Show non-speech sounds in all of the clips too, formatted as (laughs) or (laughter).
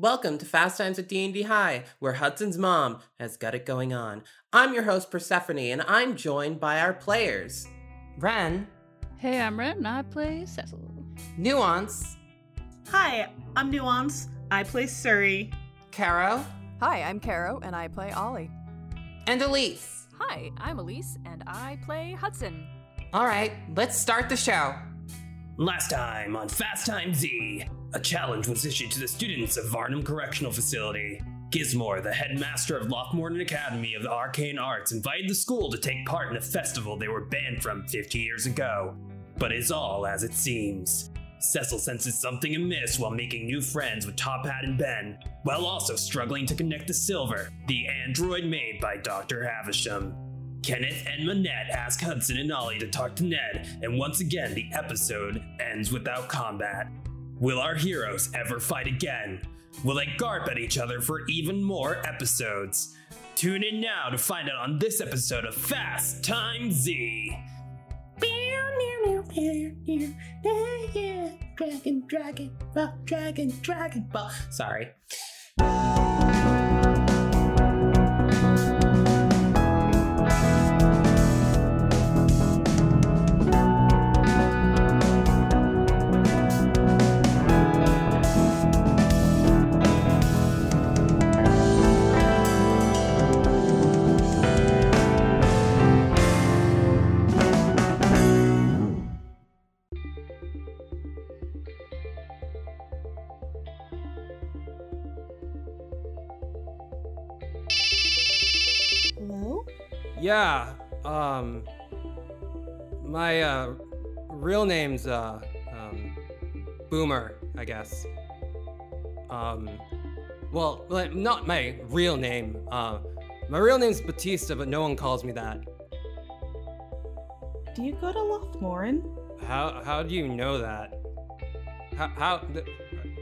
Welcome to Fast Times at D&D High, where Hudson's mom has got it going on. I'm your host Persephone, and I'm joined by our players. Ren, Hey, I'm Ren, and I play Cecil. Nuance, Hi, I'm Nuance. I play Surrey. Caro, Hi, I'm Caro, and I play Ollie. and Elise. Hi, I'm Elise, and I play Hudson. All right, let's start the show. Last time on Fast Time Z, a challenge was issued to the students of Varnum Correctional Facility. Gizmore, the headmaster of Lockmorton Academy of the Arcane Arts, invited the school to take part in a festival they were banned from 50 years ago. But it's all as it seems. Cecil senses something amiss while making new friends with Top Hat and Ben, while also struggling to connect to Silver, the android made by Dr. Havisham. Kenneth and Manette ask Hudson and Ollie to talk to Ned, and once again, the episode ends without combat. Will our heroes ever fight again? Will they garp at each other for even more episodes? Tune in now to find out on this episode of Fast Time Z. Dragon, dragon, ball, dragon, dragon ball. Sorry. Yeah, um, my, uh, real name's, uh, um, Boomer, I guess. Um, well, like, not my real name, uh, my real name's Batista, but no one calls me that. Do you go to Lothmorin? How, how do you know that? How, how, th-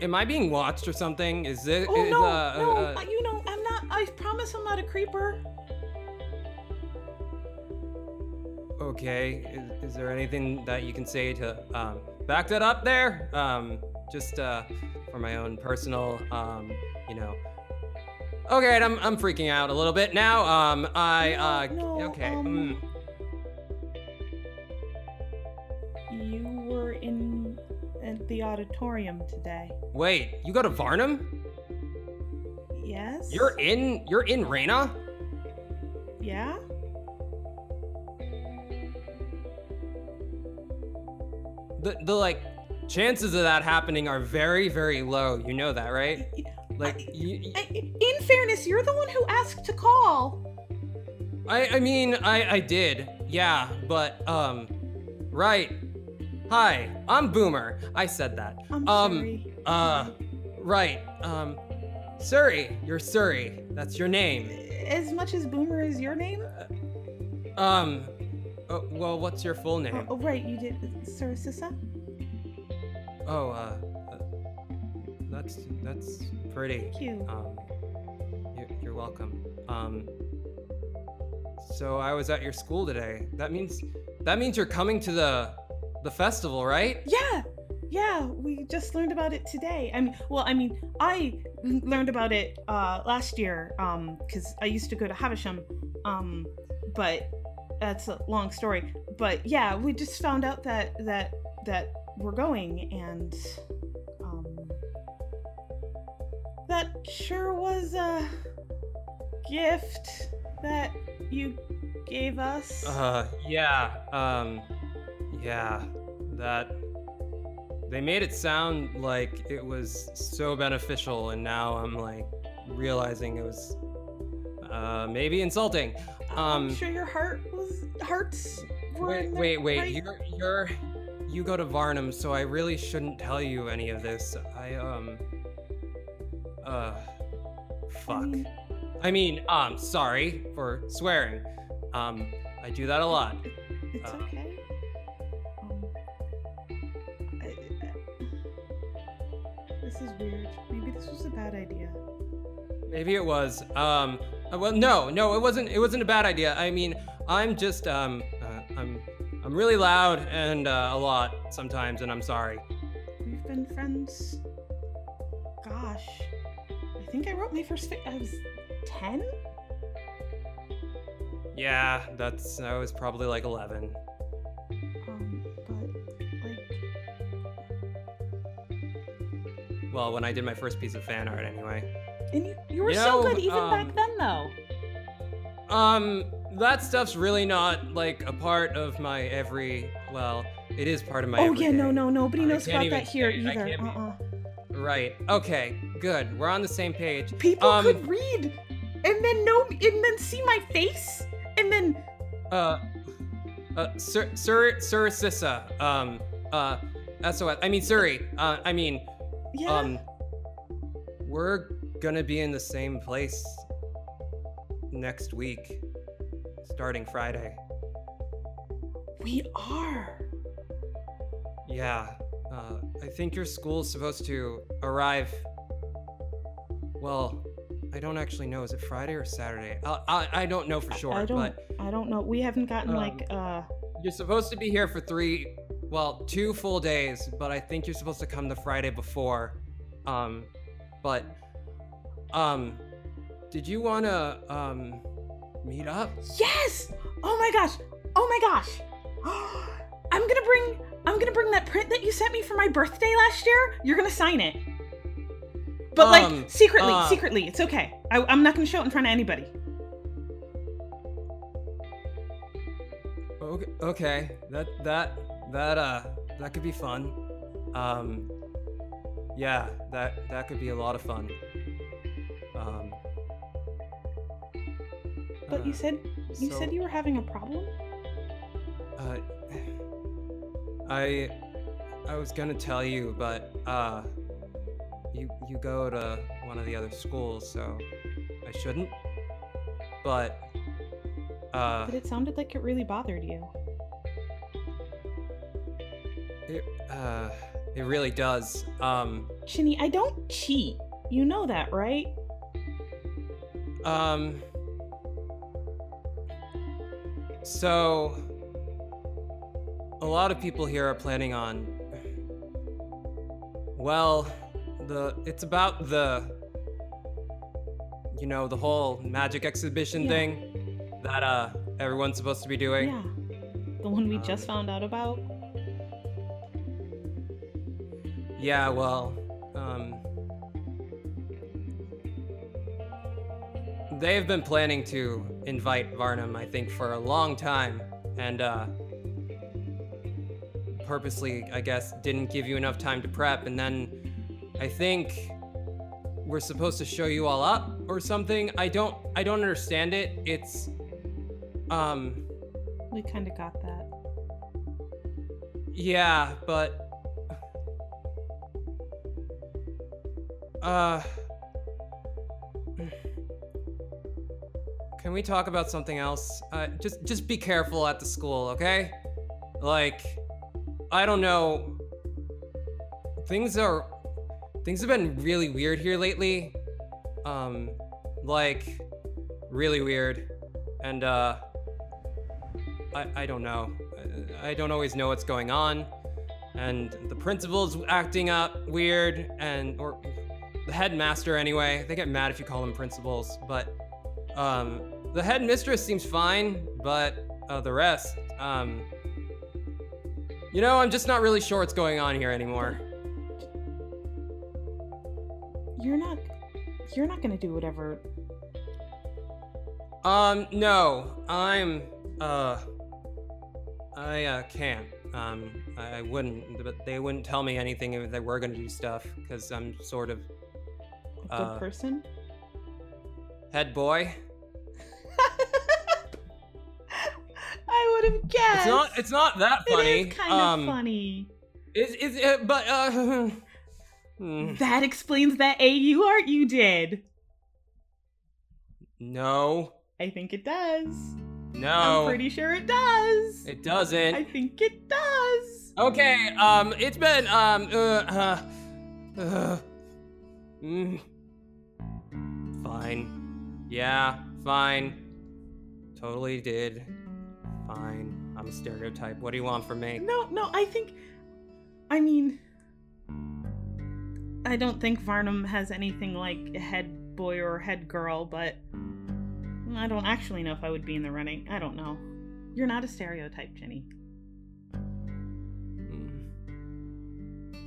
am I being watched or something? Is it, Oh is, no, uh, no, uh, uh, you know, I'm not. I promise I'm not a creeper. Okay, is, is there anything that you can say to um, back that up there? Um, just uh, for my own personal, um, you know. Okay, I'm, I'm freaking out a little bit now. Um, I, uh, No, no, okay. um, mm. You were in at the auditorium today. Wait, you go to Varnum? Yes. You're in, you're in Reyna? Yeah. The, the, like, chances of that happening are very, very low. You know that, right? (laughs) Like, you, in fairness, you're the one who asked to call. I I mean I I did. Yeah, but um right. Hi, I'm Boomer. I said that. I'm um sorry. uh right. Um Surrey, you're Surrey. That's your name. As much as Boomer is your name. Um uh, well, what's your full Oh, name? oh, right, you did, Sarasissa. Oh, uh, uh that's that's pretty. Thank you. Um you're, you're welcome. Um so I was at your school today. That means that means you're coming to the the festival, right? Yeah, yeah, we just learned about it today. I mean, well, I mean, I learned about it uh, last year um, because I used to go to Havisham, um, but that's a long story. But yeah, we just found out that that that we're going, and um, that sure was a gift that you gave us. Uh, yeah, um, yeah, that. They made it sound like it was so beneficial, and now I'm like realizing it was, uh, maybe insulting. Um, I'm sure your heart was hearts. Were wait, wait, wait, right- you're, you're, you go to Varnum, so I really shouldn't tell you any of this. I, um, uh, fuck. I mean- I mean, um, sorry for swearing. Um, I do that a lot. It's Uh, okay. Um, I, I- this is weird. Maybe this was a bad idea. Maybe it was. Um. Uh, Well, no, no, it wasn't. It wasn't a bad idea. I mean, I'm just um. Uh, I'm. I'm really loud and uh, a lot sometimes, and I'm sorry. We've been friends. Gosh, I think I wrote my first. Fi- I was ten. Yeah, that's I was probably like 11. Um, but like, Well, when I did my first piece of fan art, anyway. And you, you were You so know, good even um, back then, though. Um, that stuff's really not like a part of my every. Well, it is part of my. Oh yeah, no, no, nobody I knows about that here it. Either. can't be- Uh-uh. Right. Okay. Good. We're on the same page. People Um, could read, and then know, and then see my face, and then Uh, uh, Sir, Sir, Sir Sissa. Um, uh, SOS. I mean, Suri. Uh, I mean, yeah. um, we're gonna be in the same place next week, starting Friday. we are. Yeah. Uh, I think your school's supposed to arrive. Well, I don't actually know. Is it Friday or Saturday? I, I, I don't know for sure, I don't. but I don't know. We haven't gotten Um, like uh. you're supposed to be here for three, well, two full days, but I think you're supposed to come the Friday before. Um, but, um, did you want to, um, meet up? Yes! Oh my gosh! Oh my gosh! (gasps) I'm gonna bring. I'm gonna bring that print that you sent me for my birthday last year. You're gonna sign it. But Um, like secretly, uh, secretly. It's okay. I, I'm not gonna show it in front of anybody. Okay, okay. That, that, that, uh, that could be fun. Um, yeah, that, that could be a lot of fun. Um, But you uh, said you so- said you were having a problem. Uh, (sighs) I I was gonna tell you, but uh, you you go to one of the other schools, so I shouldn't. But uh, But it sounded like it really bothered you. it uh, it really does. Um, Chinny, I don't cheat. You know that, right? Um. So, a lot of people here are planning on. Well, the it's about the. You know the whole magic exhibition Yeah. thing that uh everyone's supposed to be doing. Yeah. The one we just Um, found out about. Yeah, well, um. They've been planning to invite Varnum, I think, for a long time, and, uh. Purposely, I guess, didn't give you enough time to prep, and then I think we're supposed to show you all up or something. I don't I don't understand it. It's um We kind of got that. Yeah, but uh Can we talk about something else? Uh, just just be careful at the school, okay? Like I don't know. Things are things have been really weird here lately. Um like really weird. And uh I, I don't know. I, I don't always know what's going on. And the principal's acting up weird, and or the headmaster anyway. They get mad if you call them principals, but um, the headmistress seems fine, but uh, the rest, um, you know, I'm just not really sure what's going on here anymore. You're not. You're not gonna do whatever. Um, no, I'm, uh, I, uh, can't. Um, I, I wouldn't, but they wouldn't tell me anything if they were gonna do stuff, because I'm sort of A good Uh, person. head boy. I would have guessed. It's not, it's not that funny. It is kind of um, funny. It's, it's, uh, but, uh, (laughs) hmm, That explains that AU art you did. no, I think it does. no, I'm pretty sure it does. it doesn't. I think it does. Okay, um, it's been, um, uh, uh, uh, mm, fine. Yeah, fine. Totally did. Fine. I'm a stereotype. What do you want from me? No, no, I think. I mean. I don't think Varnum has anything like a head boy or head girl, but I don't actually know if I would be in the running. I don't know. You're not a stereotype, Jenny. Mm.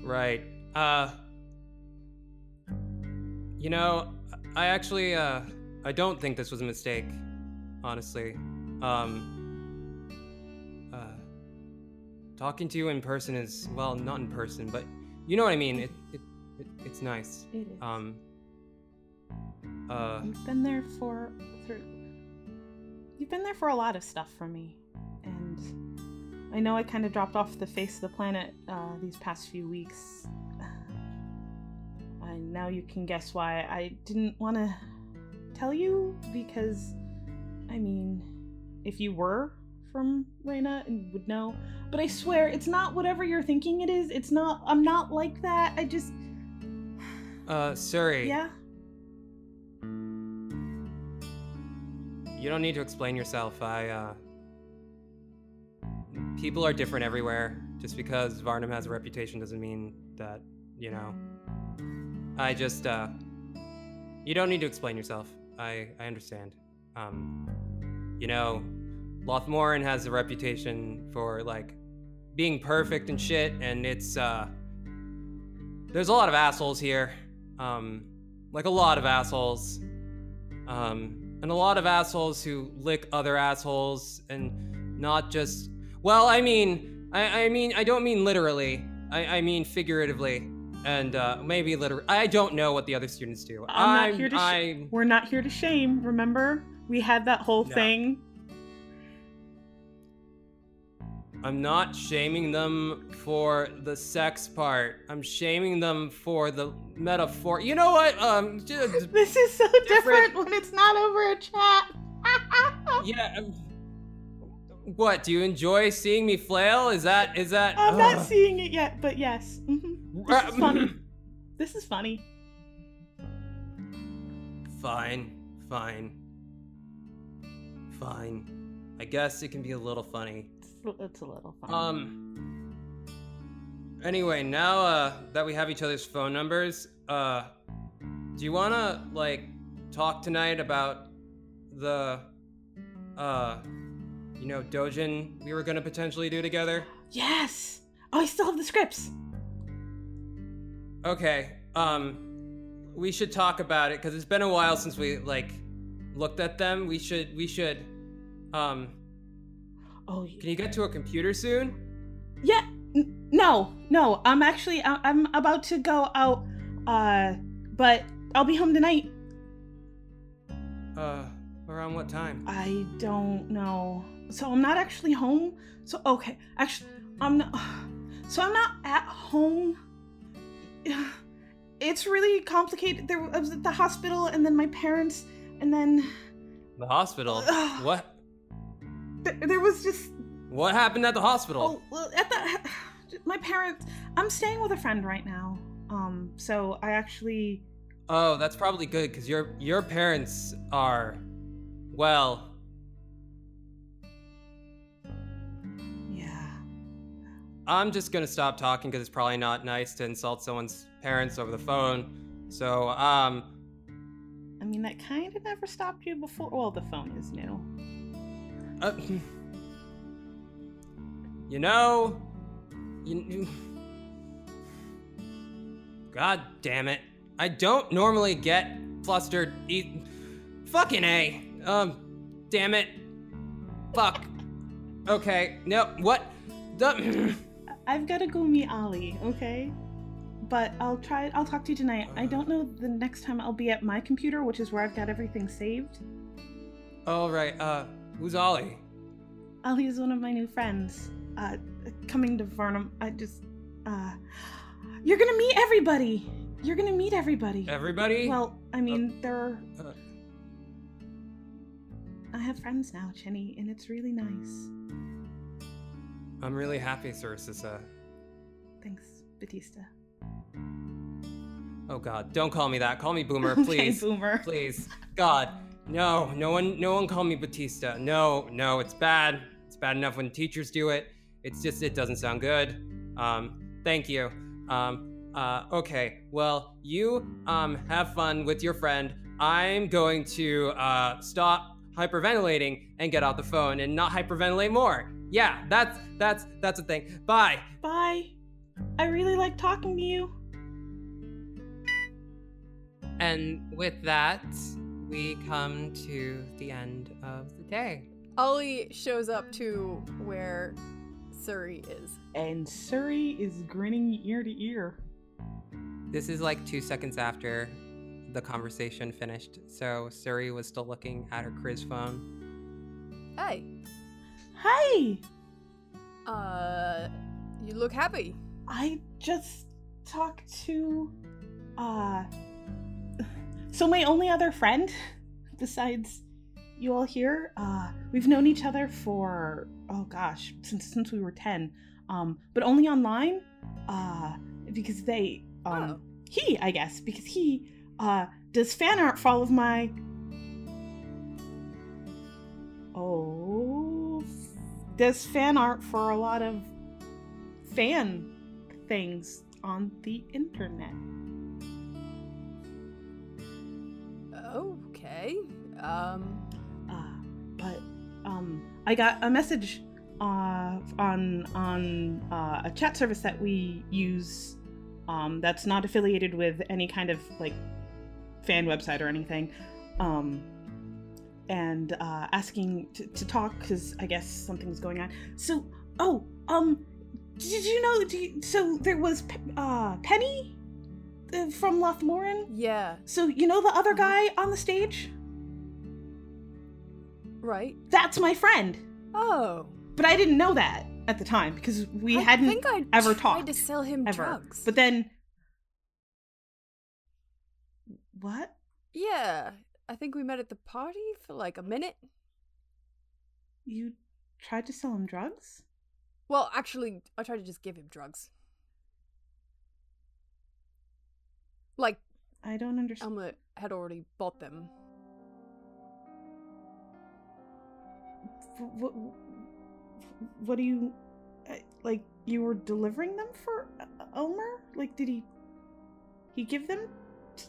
Right. Uh. You know, I actually, uh, I don't think this was a mistake, honestly. Um. Uh. Talking to you in person is, well, not in person, but you know what I mean. It, it, it it's nice. It is. Um. Uh. You've been there for through. You've been there for a lot of stuff for me, and I know I kind of dropped off the face of the planet uh, these past few weeks. (sighs) And now you can guess why I didn't want to tell you because, I mean, if you were from Reina and would know, but I swear it's not whatever you're thinking it is. It's not. I'm not like that. I just. Uh, Suri. Yeah. You don't need to explain yourself. I, uh. People are different everywhere. Just because Varnum has a reputation doesn't mean that, you know. I just, uh. You don't need to explain yourself. I, I understand. Um. You know, Lothmorin has a reputation for, like, being perfect and shit, and it's, uh. There's a lot of assholes here. Um. Like, a lot of assholes. Um and a lot of assholes who lick other assholes and not just well i mean i, I mean i don't mean literally i, I mean figuratively and uh, maybe literally i don't know what the other students do I'm not here to. Sh- we're not here to shame. Remember, we had that whole No. thing. i'm not shaming them for the sex part i'm shaming them for the metaphor you know what um (laughs) This is so different, when it's not over a chat. (laughs) yeah um, what do you enjoy seeing me flail is that is that I'm not seeing it yet, but yes. hmm This is funny. This is funny. Fine, fine, fine. I guess it can be a little funny. It's, a little funny. Um. Anyway, now uh, that we have each other's phone numbers, uh, do you wanna like talk tonight about the, uh, you know, dojin we were gonna potentially do together? yes. Oh, I still have the scripts. Okay. Um, we should talk about it because it's been a while since we like looked at them. We should. We should. Um, Oh, can you get to a computer soon? yeah. N- no, no. I'm actually. I- I'm about to go out. Uh, but I'll be home tonight. Uh, around what time? I don't know. So I'm not actually home. So okay, actually, I'm not. (sighs) So I'm not at home. (sighs) It's really complicated. There I was at the hospital, and then my parents, and then The hospital. (sighs) What? Th- there was just What happened at the hospital? oh at the (sighs) my parents. I'm staying with a friend right now. Um, so I actually Oh, that's probably good because your your parents are, well, yeah. I'm just gonna stop talking because it's probably not nice to insult someone's parents over the phone. So, um, I mean that kind of never stopped you before. Well, the phone is new. Uh, you know, you, you- God damn it, I don't normally get flustered. E- fucking a. Um, damn it. Fuck. Okay. No. What? The- (clears throat) I've got to go meet Ollie, okay? But I'll try. I'll talk to you tonight. I don't know the next time I'll be at my computer, which is where I've got everything saved. All right. Uh, who's Ollie? Ollie is one of my new friends. Uh, coming to Varnum. I just. Uh, you're gonna meet everybody. You're gonna meet everybody. Everybody? Well, I mean, there are. Uh, I have friends now, Chenny, and it's really nice. I'm really happy, Sir Sissa. Thanks, Batista. Oh God, don't call me that. Call me Boomer, (laughs) please. Okay. Boomer. Please. God, no, no one, no one call me Batista. No, no, it's bad. It's bad enough when teachers do it. It's just, it doesn't sound good. Um, thank you. Um, Uh, okay. Well, you um have fun with your friend. I'm going to uh stop hyperventilating and get out the phone and not hyperventilate more. Yeah, that's that's that's a thing. Bye. Bye. I really like talking to you. And with that, we come to the end of the day. Ollie shows up to where Surrey is. And Surrey is grinning ear to ear. This is like two seconds after the conversation finished, so Suri was still looking at her Chris phone. Hey, Hi! uh, you look happy. I just talked to uh so my only other friend besides you all here, uh we've known each other for oh gosh, since since we were 10. Um but only online uh because they um Oh. he, I guess, because he uh does fan art for all of my Oh does fan art for a lot of fan things on the internet. Okay. Um, Uh, but um, I got a message uh, on on uh, a chat service that we use um, that's not affiliated with any kind of like fan website or anything, um, and uh, asking to, to talk because I guess something's going on. So, oh, um, did you know? You, so there was uh, Penny from Lothmoran. yeah, So you know the other mm-hmm. guy on the stage? right. That's my friend. Oh, But I didn't know that at the time because we I hadn't think I ever tried talked to sell him ever. drugs. But then what? yeah, I think we met at the party for like a minute. You tried to sell him drugs? Well, actually, I tried to just give him drugs. Like I don't understand. Elma had already bought them. what, what do you uh, like? You were delivering them for uh, Elmer? Like, did he? He give them?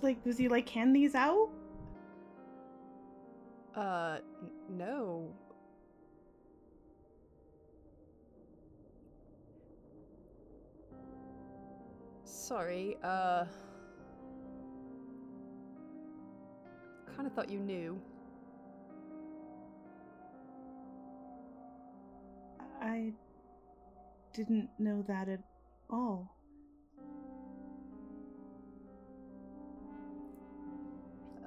Like, was he like hand these out? Uh, no. Sorry, uh. Kind of thought you knew. I didn't know that at all.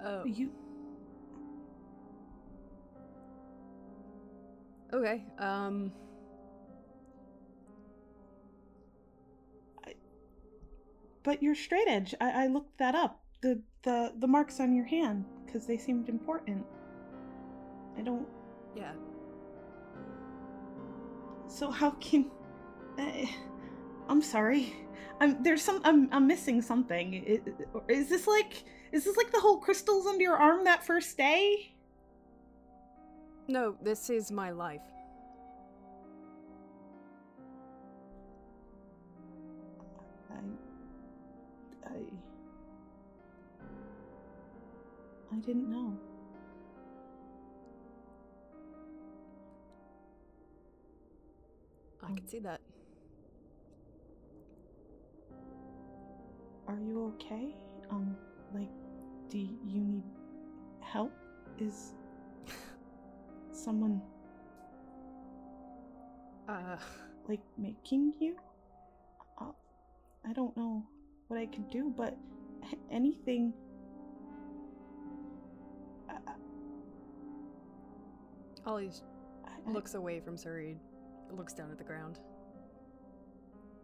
Oh. You Okay, um. But you're straight edge. I, I looked that up. The the the marks on your hand because they seemed important. I don't. Yeah. So how can? I, I'm sorry. I'm there's some. I'm I'm missing something. I- Is this like? Is this like the whole crystals under your arm that first day? No, this is my life. I didn't know. I can see that. Are you okay? Um, like, do you need help? Is (laughs) someone Uh. like making you? Uh, I don't know what I can do, but (laughs) anything. Ollie I, I- looks away from Surrey, looks down at the ground.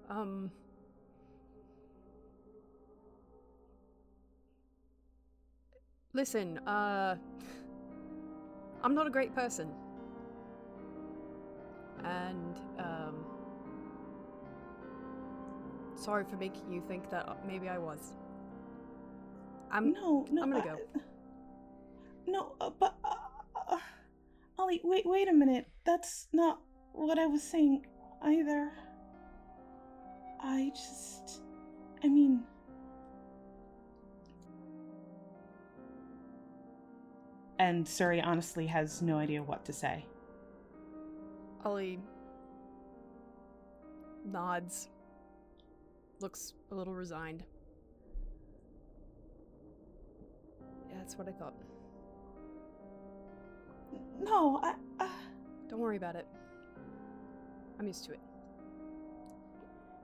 Um. Listen, uh. I'm not a great person. And, um. Sorry for making you think that maybe I was. I'm. no, no. I'm gonna I- go. No, uh, but Ollie, wait, wait a minute. That's not what I was saying either. I just, I mean, and Suri honestly has no idea what to say. Ollie nods, looks a little resigned. Yeah, that's what I thought. No, I. Uh, Don't worry about it. I'm used to it.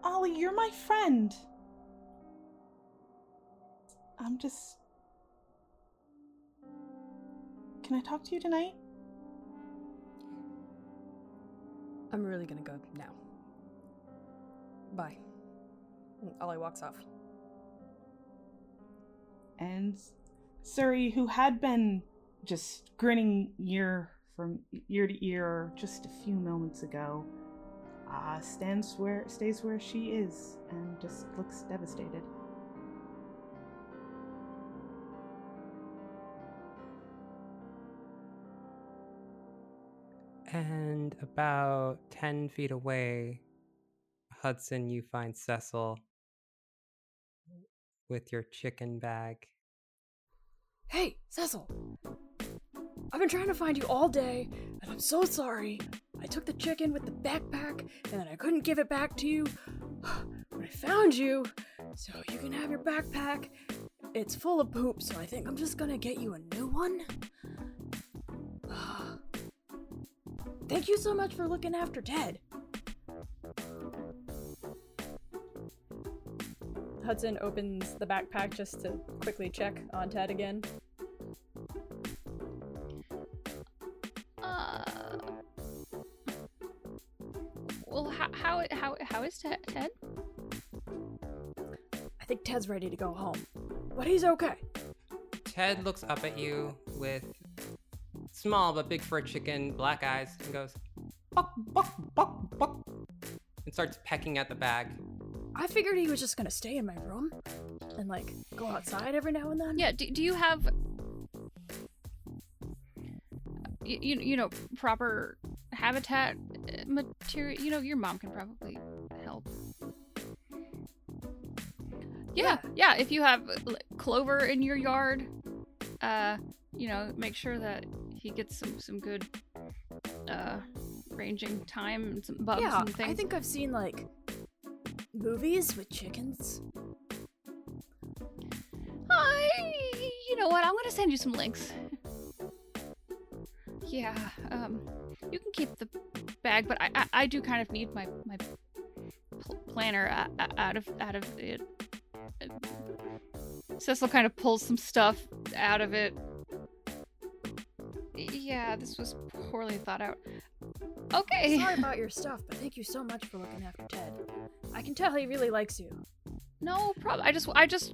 Ollie, you're my friend. I'm just. Can I talk to you tonight? I'm really gonna go now. Bye. And Ollie walks off. And Suri, who had been just grinning ear from ear to ear just a few moments ago, uh, stands where stays where she is and just looks devastated. And about 10 feet away, Hudson, you find Cecil with your chicken bag. Hey, Cecil! I've been trying to find you all day, and I'm so sorry. I took the chicken with the backpack, and then I couldn't give it back to you. (sighs) But I found you, so you can have your backpack. It's full of poop, so I think I'm just gonna get you a new one. (sighs) Thank you so much for looking after Ted. Hudson opens the backpack just to quickly check on Ted again. Is Ted? Ted? I think Ted's ready to go home, but he's okay. Ted looks up at you with small but big for a chicken black eyes and goes, buck, buck, buck, buck, and starts pecking at the bag. I figured he was just gonna stay in my room and like go outside every now and then. Yeah. Do, do you have? You, you you know proper habitat uh, material. You know your mom can probably Yeah, yeah. If you have clover in your yard, uh, you know, make sure that he gets some some good uh ranging time and some bugs yeah, and things. I think I've seen like movies with chickens. I, you know what? I'm gonna send you some links. Yeah, um, you can keep the bag, but I, I, I do kind of need my my pl- planner a- a- out of out of it. Cecil kind of pulls some stuff out of it. Yeah, this was poorly thought out. Okay. Sorry about your stuff, but thank you so much for looking after Ted. I can tell he really likes you. No problem. I just, I just,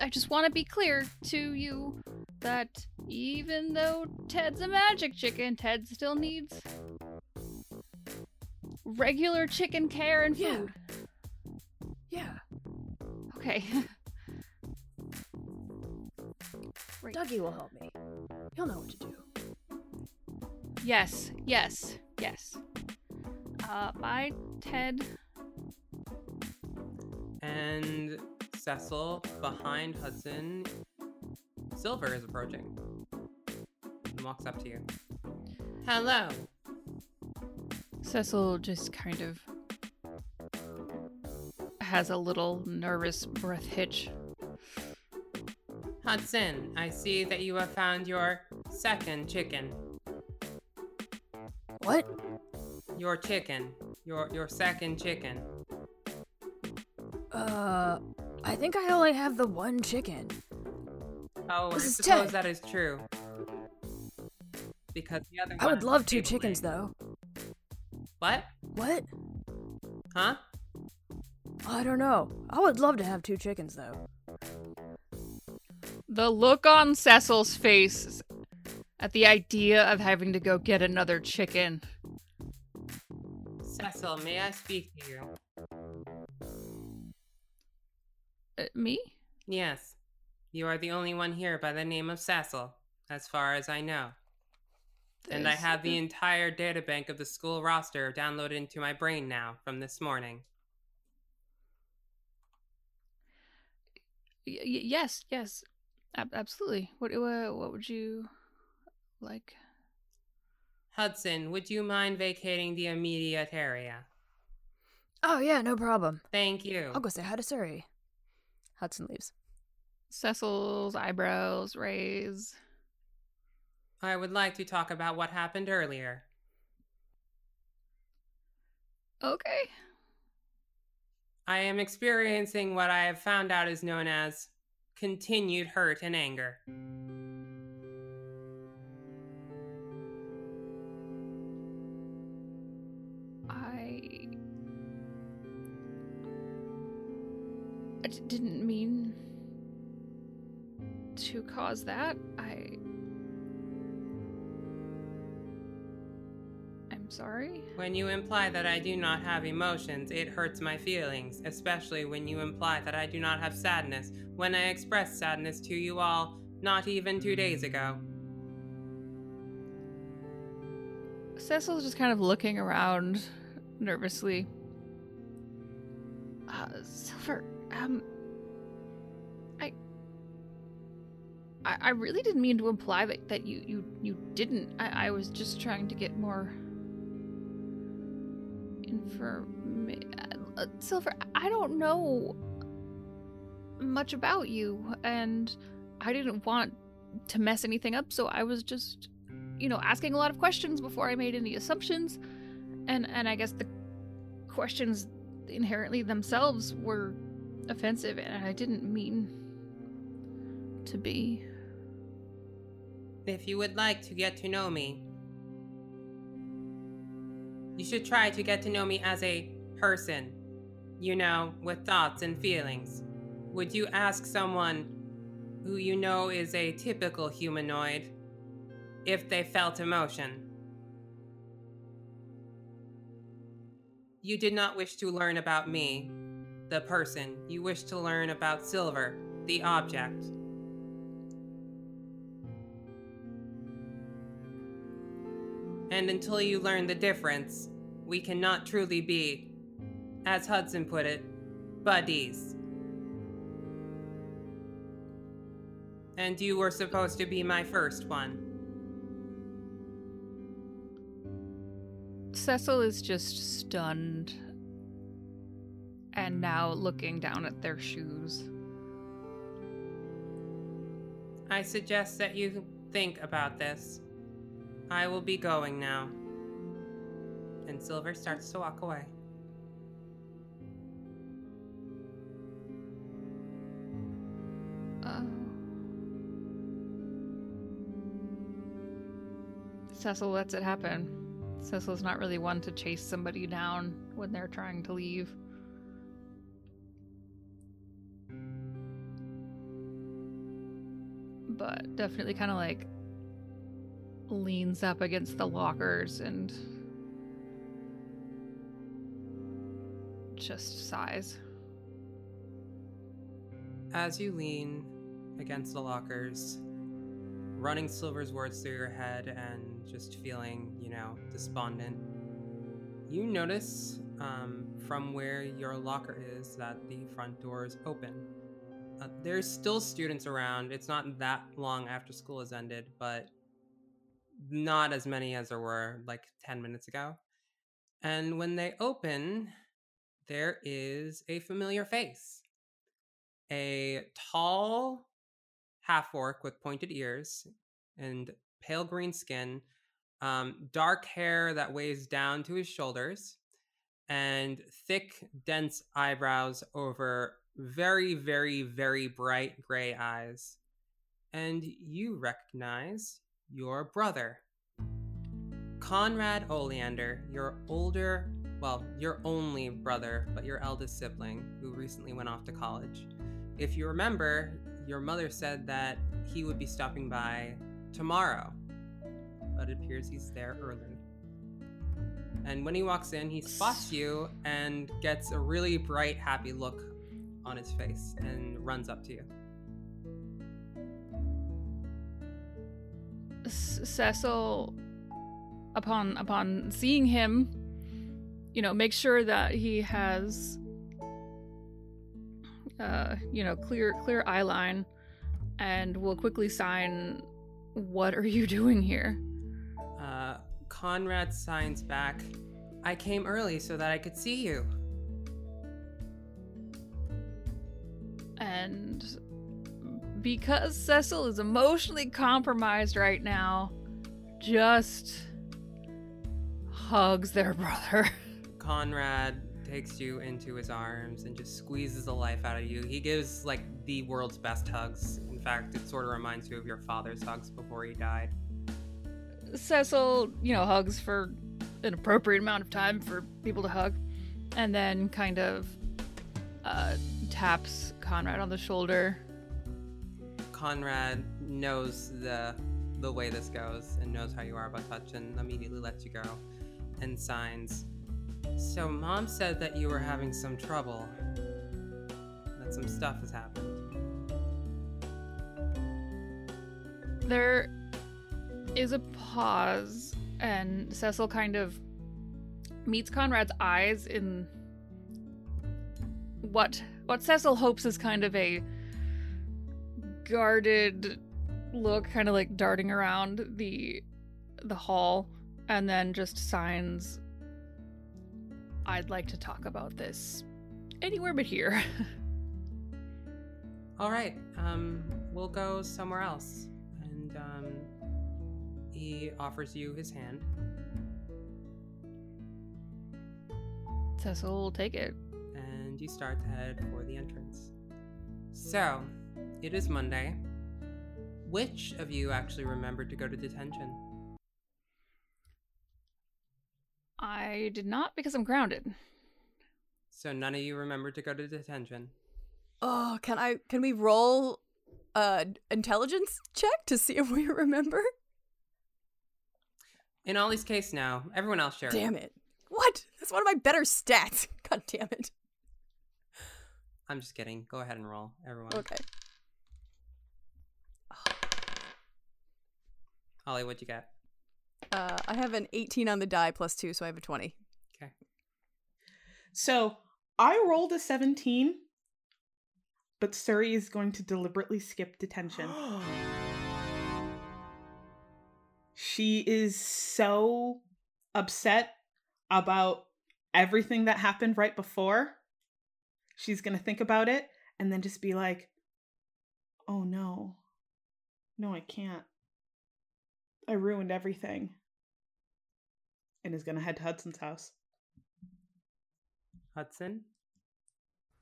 I just want to be clear to you that even though Ted's a magic chicken, Ted still needs regular chicken care and food. Yeah. food. Yeah, Okay. (laughs) Dougie will help me. He'll know what to do. Yes, yes, yes. Uh, bye, Ted. And Cecil, behind Hudson, Silver is approaching and walks up to you. Hello. Cecil just kind of has a little nervous breath hitch. Hudson, I see that you have found your second chicken. What? Your chicken. Your your second chicken. Uh, I think I only have the one chicken. Oh, This I suppose Ted. that is true. Because the other I would love two chickens though. What? What? Huh? I don't know. I would love to have two chickens though. The look on Cecil's face at the idea of having to go get another chicken. Cecil, may I speak to you? Uh, me? Yes. You are the only one here by the name of Cecil, as far as I know. And I have the entire databank of the school roster downloaded into my brain now from this morning. Y- yes, yes, absolutely. What what would you like? Hudson, would you mind vacating the immediate area? Oh, yeah, no problem. Thank you. I'll go say hi to Surrey. Hudson leaves. Cecil's eyebrows raise. I would like to talk about what happened earlier. Okay. I am experiencing what I have found out is known as continued hurt and anger. I. I d- didn't mean to cause that. I. I'm sorry. When you imply that I do not have emotions, it hurts my feelings, especially when you imply that I do not have sadness when I expressed sadness to you all not even two days ago. Cecil's just kind of looking around nervously. Uh, Silver, um, I, I, I really didn't mean to imply that, that you, you, you didn't. I, I was just trying to get more information. Uh, Silver, I don't know much about you, and I didn't want to mess anything up, so I was just you know, asking a lot of questions before I made any assumptions. And and I guess the questions inherently themselves were offensive and I didn't mean to be. If you would like to get to know me, you should try to get to know me as a person, you know, with thoughts and feelings. Would you ask someone who you know is a typical humanoid if they felt emotion? You did not wish to learn about me, the person. You wish to learn about Silver, the object. And until you learn the difference, we cannot truly be, as Hudson put it, buddies. And you were supposed to be my first one. Cecil is just stunned and now looking down at their shoes. I suggest that you think about this. I will be going now. And Silver starts to walk away. Oh. Cecil lets it happen. Cecil's not really one to chase somebody down when they're trying to leave. But definitely kind of like leans up against the lockers and just sighs. As you lean against the lockers, running Silver's words through your head and just feeling, you know, despondent, you notice um, from where your locker is that the front door is open. Uh, there's still students around. It's not that long after school has ended, but not as many as there were like 10 minutes ago. And when they open, there is a familiar face a tall half orc with pointed ears and pale green skin, um, dark hair that weighs down to his shoulders, and thick, dense eyebrows over very, very, very bright gray eyes. And you recognize your brother, Conrad Oleander, your older, well, your only brother, but your eldest sibling, who recently went off to college. If you remember, your mother said that he would be stopping by tomorrow, but it appears he's there early. And when he walks in, he spots you and gets a really bright, happy look on his face and runs up to you. C- Cecil, upon upon seeing him, you know, make sure that he has uh, you know, clear clear eye line, and will quickly sign. What are you (laughs) doing here? Uh, Conrad signs back. I came early so that I could see you. And because Cecil is emotionally compromised right now, just hugs their (laughs) brother. Conrad takes you into his arms and just squeezes the life out of you. He gives like the world's best hugs. In fact, it sort of reminds you of your father's hugs before he died. Cecil, you know, hugs for an appropriate amount of time for people to hug, and then kind of uh, taps Conrad on the shoulder. Conrad knows the the way this goes and knows how you are about touch and immediately lets you go and signs. So mom said that you were having some trouble. That some stuff has happened. There is a pause, and Cecil kind of meets Conrad's eyes in what what Cecil hopes is kind of a guarded look, kind of like darting around the the hall, and then just signs. I'd like to talk about this anywhere but here. (laughs) All right, um, we'll go somewhere else. And um, he offers you his hand. Cecil will take it. and you start to head for the entrance. So, it is Monday. Which of you actually remembered to go to detention? I did not because I'm grounded. So none of you remembered to go to detention. Oh, can I? Can we roll a intelligence check to see if we (laughs) remember? In Ollie's case now, everyone else share. Damn it! What? That's one of my better stats. (laughs) God damn it. I'm just kidding. Go ahead and roll, everyone. Okay. Ollie, what'd you get? Uh, I have an 18 on the die plus two, so I have a 20. Okay. So I rolled a 17, but Suri is going to deliberately skip detention. (gasps) she is so upset about everything that happened right before. She's going to think about it and then just be like, oh no. No, I can't. I ruined everything. And is going to head to Hudson's house. Hudson?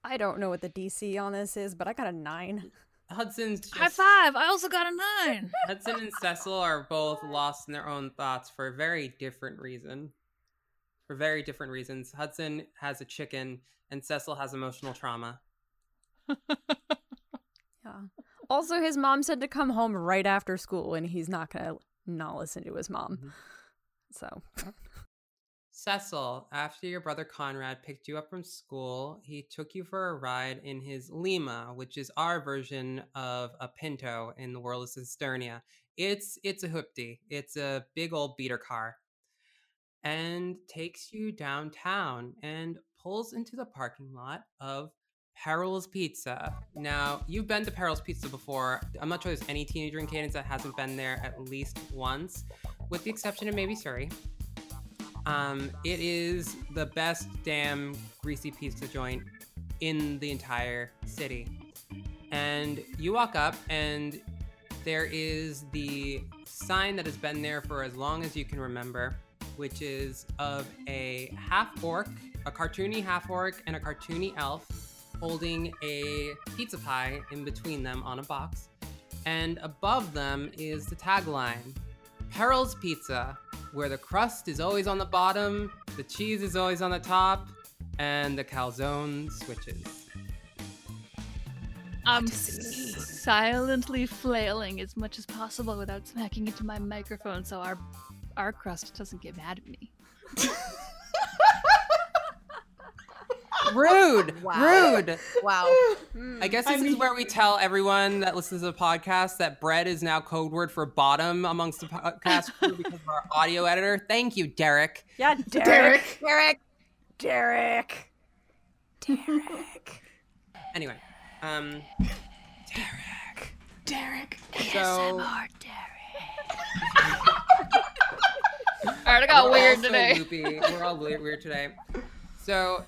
I don't know what the DC on this is, but I got a nine. Hudson's just, High five! I also got a nine. Hudson and Cecil are both lost in their own thoughts for a very different reason. For very different reasons. Hudson has a chicken and Cecil has emotional trauma. (laughs) Yeah. Also, his mom said to come home right after school, and he's not gonna not listen to his mom. Mhm. So, (laughs) Cecil, after your brother Conrad picked you up from school, he took you for a ride in his Lima, which is our version of a Pinto in the world of Cisternia. It's it's a hoopty. It's a big old beater car. And takes you downtown and pulls into the parking lot of Perril's Pizza. Now, you've been to Perril's Pizza before. I'm not sure there's any teenager in Cadence that hasn't been there at least once, with the exception of maybe Suri. Um, it is the best damn greasy pizza joint in the entire city. And you walk up, and there is the sign that has been there for as long as you can remember, which is of a half orc, a cartoony half orc, and a cartoony elf holding a pizza pie in between them on a box. And above them is the tagline Perril's Pizza, where the crust is always on the bottom, the cheese is always on the top, and the calzone switches. I'm silently flailing as much as possible without smacking into my microphone so our our crust doesn't get mad at me. (laughs) Rude! (laughs) Wow. Rude! wow. (sighs) I guess I this is mean- where we tell everyone that listens to the podcast that bread is now code word for bottom amongst the podcast crew because of our audio editor. Thank you, Derek. Yeah, (laughs) Derek. Derek. Derek. Derek. (laughs) Anyway, Um, Derek. Derek. so Alright, I got we're weird all so today. loopy. We're all weird, weird today. So,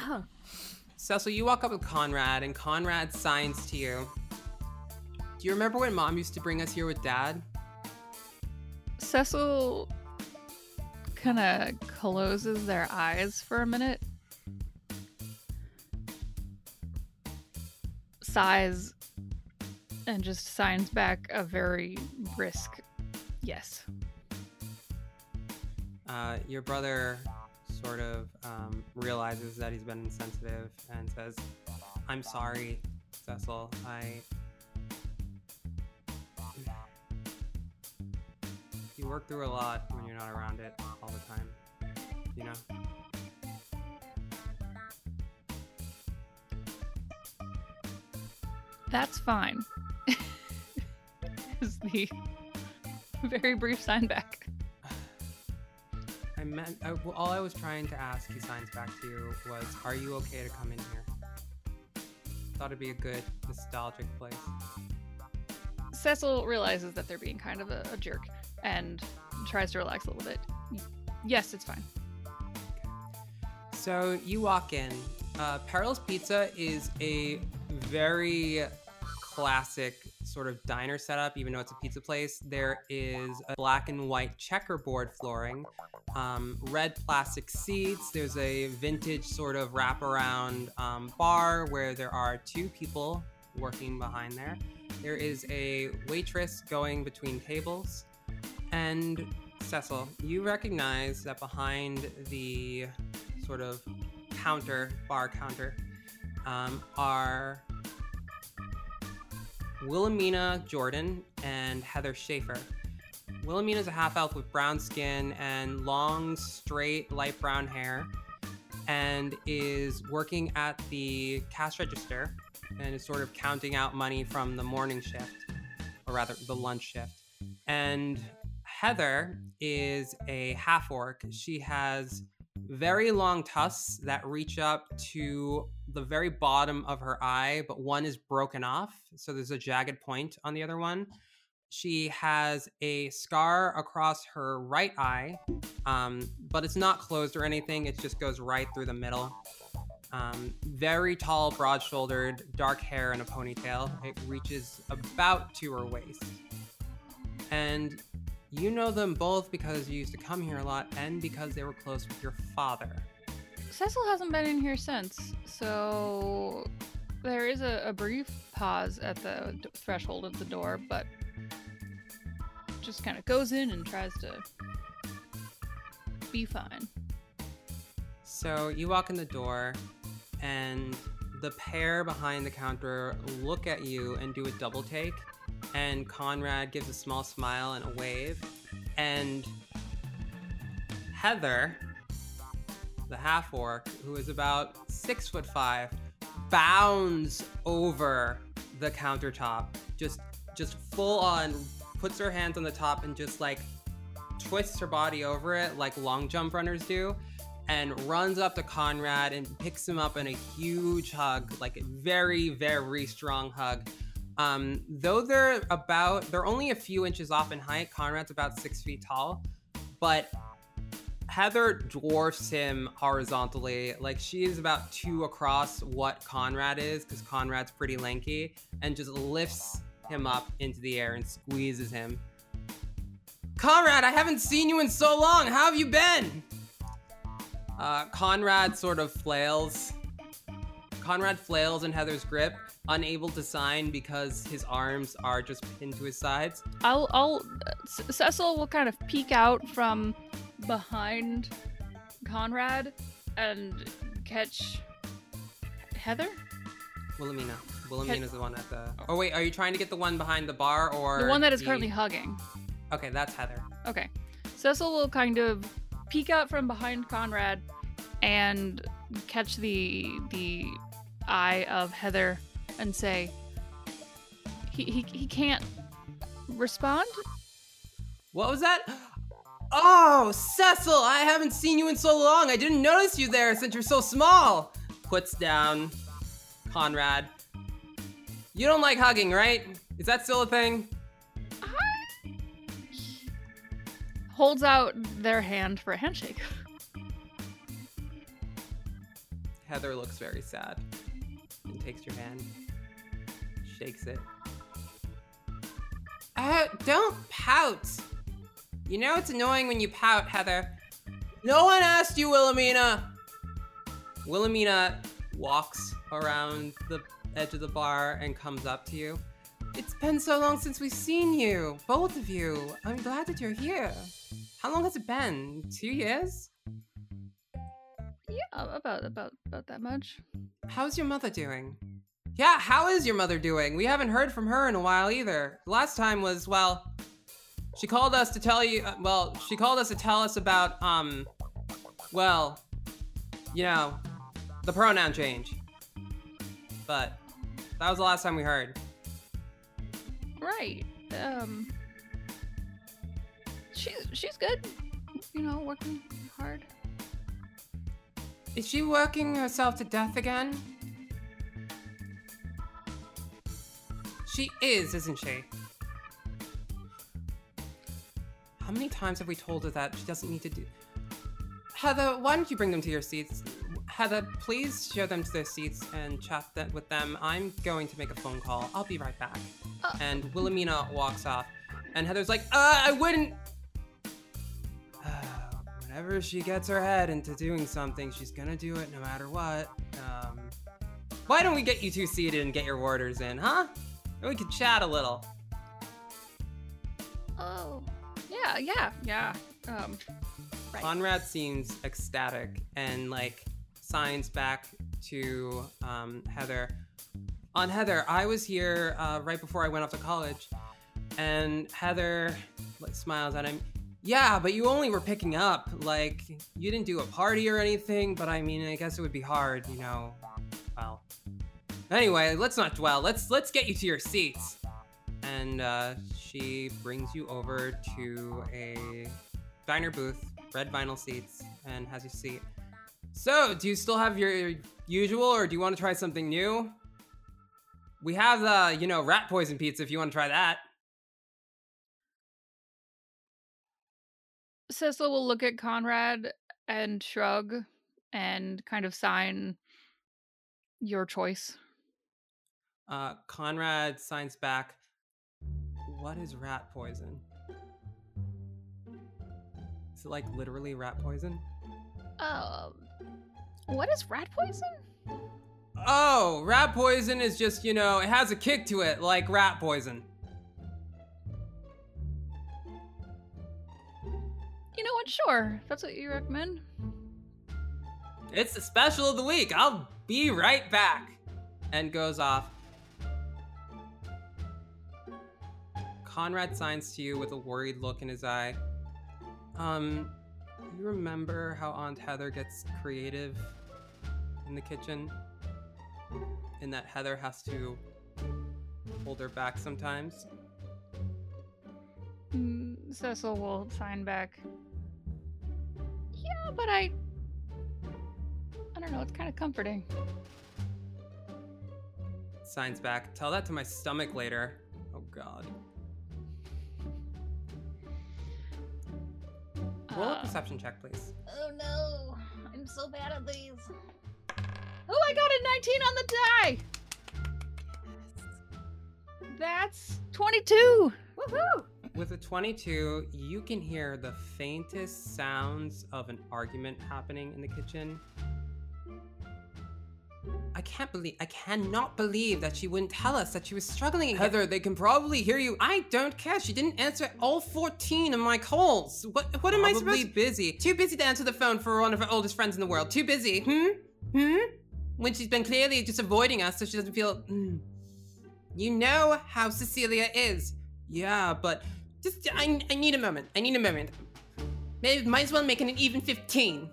Oh. (coughs) Cecil, you walk up with Conrad, and Conrad signs to you. Do you remember when Mom used to bring us here with Dad? Cecil kind of closes their eyes for a minute, sighs, and just signs back a very brisk yes. Uh, your brother sort of um, realizes that he's been insensitive and says, "I'm sorry, Cecil. I." You work through a lot when you're not around it all the time, you know. That's fine. (laughs) is the very brief sign back. I meant I, well, all I was trying to ask. He signs back to you was, "Are you okay to come in here?" Thought it'd be a good nostalgic place. Cecil realizes that they're being kind of a, a jerk and tries to relax a little bit. Yes, it's fine. So you walk in. Uh, Perril's Pizza is a very classic sort of diner setup, even though it's a pizza place. There is a black and white checkerboard flooring, um, red plastic seats. There's a vintage sort of wraparound um, bar where there are two people working behind there. There is a waitress going between tables. And Cecil, you recognize that behind the sort of counter, bar counter, um, are Wilhelmina Jordan and Heather Schaefer. is a half elf with brown skin and long, straight, light brown hair, and is working at the cash register and is sort of counting out money from the morning shift, or rather, the lunch shift. And Heather is a half orc. She has very long tusks that reach up to the very bottom of her eye, but one is broken off. So there's a jagged point on the other one. She has a scar across her right eye, um, but it's not closed or anything. It just goes right through the middle. Um, very tall, broad shouldered, dark hair and a ponytail. It reaches about to her waist. And you know them both because you used to come here a lot and because they were close with your father. Cecil hasn't been in here since, so there is a, a brief pause at the d- threshold of the door, but just kind of goes in and tries to be fine. So you walk in the door, and the pair behind the counter look at you and do a double take. And Conrad gives a small smile and a wave. And Heather, the half orc, who is about six foot five, bounds over the countertop, just just full on, puts her hands on the top and just like twists her body over it like long jump runners do and runs up to Conrad and picks him up in a huge hug, like a very, very strong hug. Um, though they're about, they're only a few inches off in height. Conrad's about six feet tall, but Heather dwarfs him horizontally. Like she is about two across what Conrad is, because Conrad's pretty lanky, and just lifts him up into the air and squeezes him. Conrad, I haven't seen you in so long. How have you been? Uh, Conrad sort of flails. Conrad flails in Heather's grip, unable to sign because his arms are just pinned to his sides. I'll, I'll, C- Cecil will kind of peek out from behind Conrad and catch Heather. Wilhelmina. Wilhelmina's the one at the. Oh wait, are you trying to get the one behind the bar or The one that is currently hugging. Okay, that's Heather. Okay. Cecil will kind of peek out from behind Conrad and catch the the eye of Heather and say he he, he can't respond. What was that? Oh, Cecil, I haven't seen you in so long. I didn't notice you there since you're so small. Puts down Conrad. You don't like hugging, right? Is that still a thing? Holds out their hand for a handshake. Heather looks very sad and takes your hand, shakes it. Uh, don't pout. You know it's annoying when you pout, Heather. No one asked you, Wilhelmina. Wilhelmina walks around the edge of the bar and comes up to you. It's been so long since we've seen you, both of you. I'm glad that you're here. How long has it been? Two years? Yeah, about about about that much. How's your mother doing? Yeah, how is your mother doing? We haven't heard from her in a while either. Last time was, well, she called us to tell you, uh, well, she called us to tell us about, um, well, you know, the pronoun change. But that was the last time we heard. Right. Um. She's she's good. You know, working hard. Is she working herself to death again? She is, isn't she? How many times have we told her that she doesn't need to do. Heather, why don't you bring them to your seats? Heather, please show them to their seats and chat th- with them. I'm going to make a phone call. I'll be right back. Uh. And Wilhelmina walks off. And Heather's like, uh, I wouldn't. (sighs) Whenever she gets her head into doing something, she's gonna do it no matter what. Um, why don't we get you two seated and get your orders in, huh? We could chat a little. Oh. Yeah, yeah, yeah. Um. Right. Conrad seems ecstatic and like signs back to um, Heather. On Heather, I was here uh, right before I went off to college, and Heather like, smiles at him. Yeah, but you only were picking up. Like, you didn't do a party or anything, but I mean, I guess it would be hard, you know. Well. Anyway, let's not dwell. Let's let's get you to your seats. And uh, she brings you over to a diner booth, red vinyl seats, and has you seat. So, do you still have your usual, or do you want to try something new? We have the, you know, rat poison pizza if you want to try that. Cecil will look at Conrad and shrug and kind of sign your choice. Uh, Conrad signs back. What is rat poison? Is it like literally rat poison? Um, what is rat poison? Oh, rat poison is just, you know, it has a kick to it, like rat poison. You know what? Sure, if that's what you recommend. It's the special of the week. I'll be right back. And goes off. Conrad signs to you with a worried look in his eye. Um, you remember how Aunt Heather gets creative in the kitchen? And that Heather has to hold her back sometimes? Mm, Cecil will sign back. Yeah, but I. I don't know, it's kind of comforting. Signs back. Tell that to my stomach later. Oh god. Roll a Uh, perception check, please. Oh no, I'm so bad at these. Oh, I got a 19 on the die! That's 22! Woohoo! With a 22, you can hear the faintest sounds of an argument happening in the kitchen. I can't believe, I cannot believe that she wouldn't tell us that she was struggling. Heather, they can probably hear you. I don't care. She didn't answer all 14 of my calls. What, what am I supposed to be busy. Too busy to answer the phone for one of her oldest friends in the world. Too busy. Hmm? Hmm? When she's been clearly just avoiding us so she doesn't feel. Mm. You know how Cecilia is. Yeah, but just I, I need a moment. I need a moment. May, might as well make it an even 15.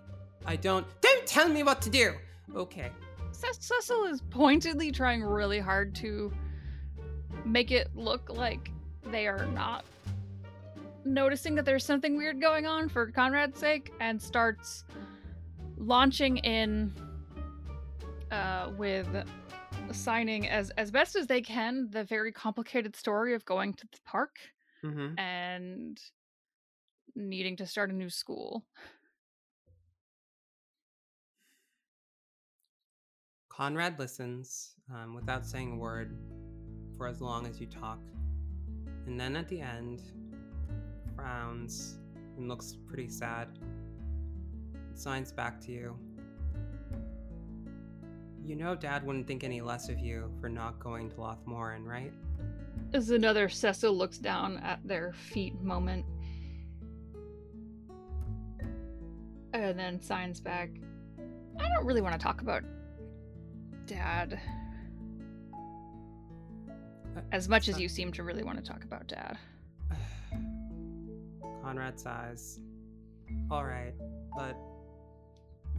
I don't. Don't tell me what to do. Okay. Ce- Cecil is pointedly trying really hard to make it look like they are not noticing that there's something weird going on for Conrad's sake and starts launching in uh, with signing as as best as they can the very complicated story of going to the park Mm-hmm. and needing to start a new school. Conrad listens um, without saying a word for as long as you talk. And then at the end, frowns and looks pretty sad. Signs back to you. You know, Dad wouldn't think any less of you for not going to Lothmoran, right? As another Cecil looks down at their feet moment. And then signs back. I don't really want to talk about dad. As much as you seem to really want to talk about dad. Conrad sighs. Alright, but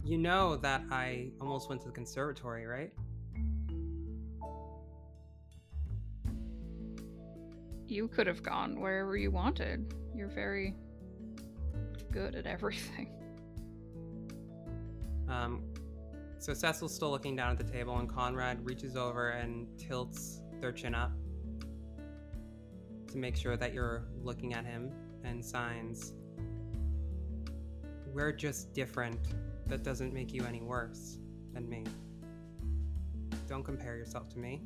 you know that I almost went to the conservatory, right? You could have gone wherever you wanted. You're very good at everything. Um, so Cecil's still looking down at the table, and Conrad reaches over and tilts their chin up to make sure that you're looking at him and signs. We're just different. That doesn't make you any worse than me. Don't compare yourself to me.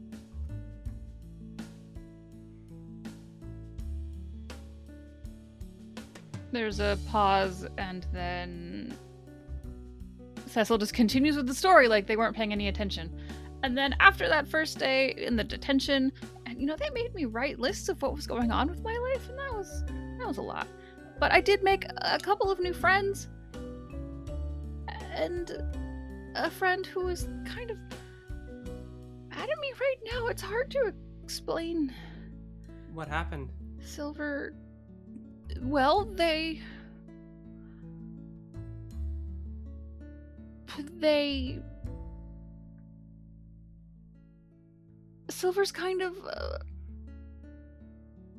There's a pause, and then Cecil just continues with the story like they weren't paying any attention. And then after that first day in the detention, and you know they made me write lists of what was going on with my life, and that was that was a lot. But I did make a couple of new friends, and a friend who is kind of at me right now. It's hard to explain. What happened? Silver. Well, they. They. Silver's kind of uh,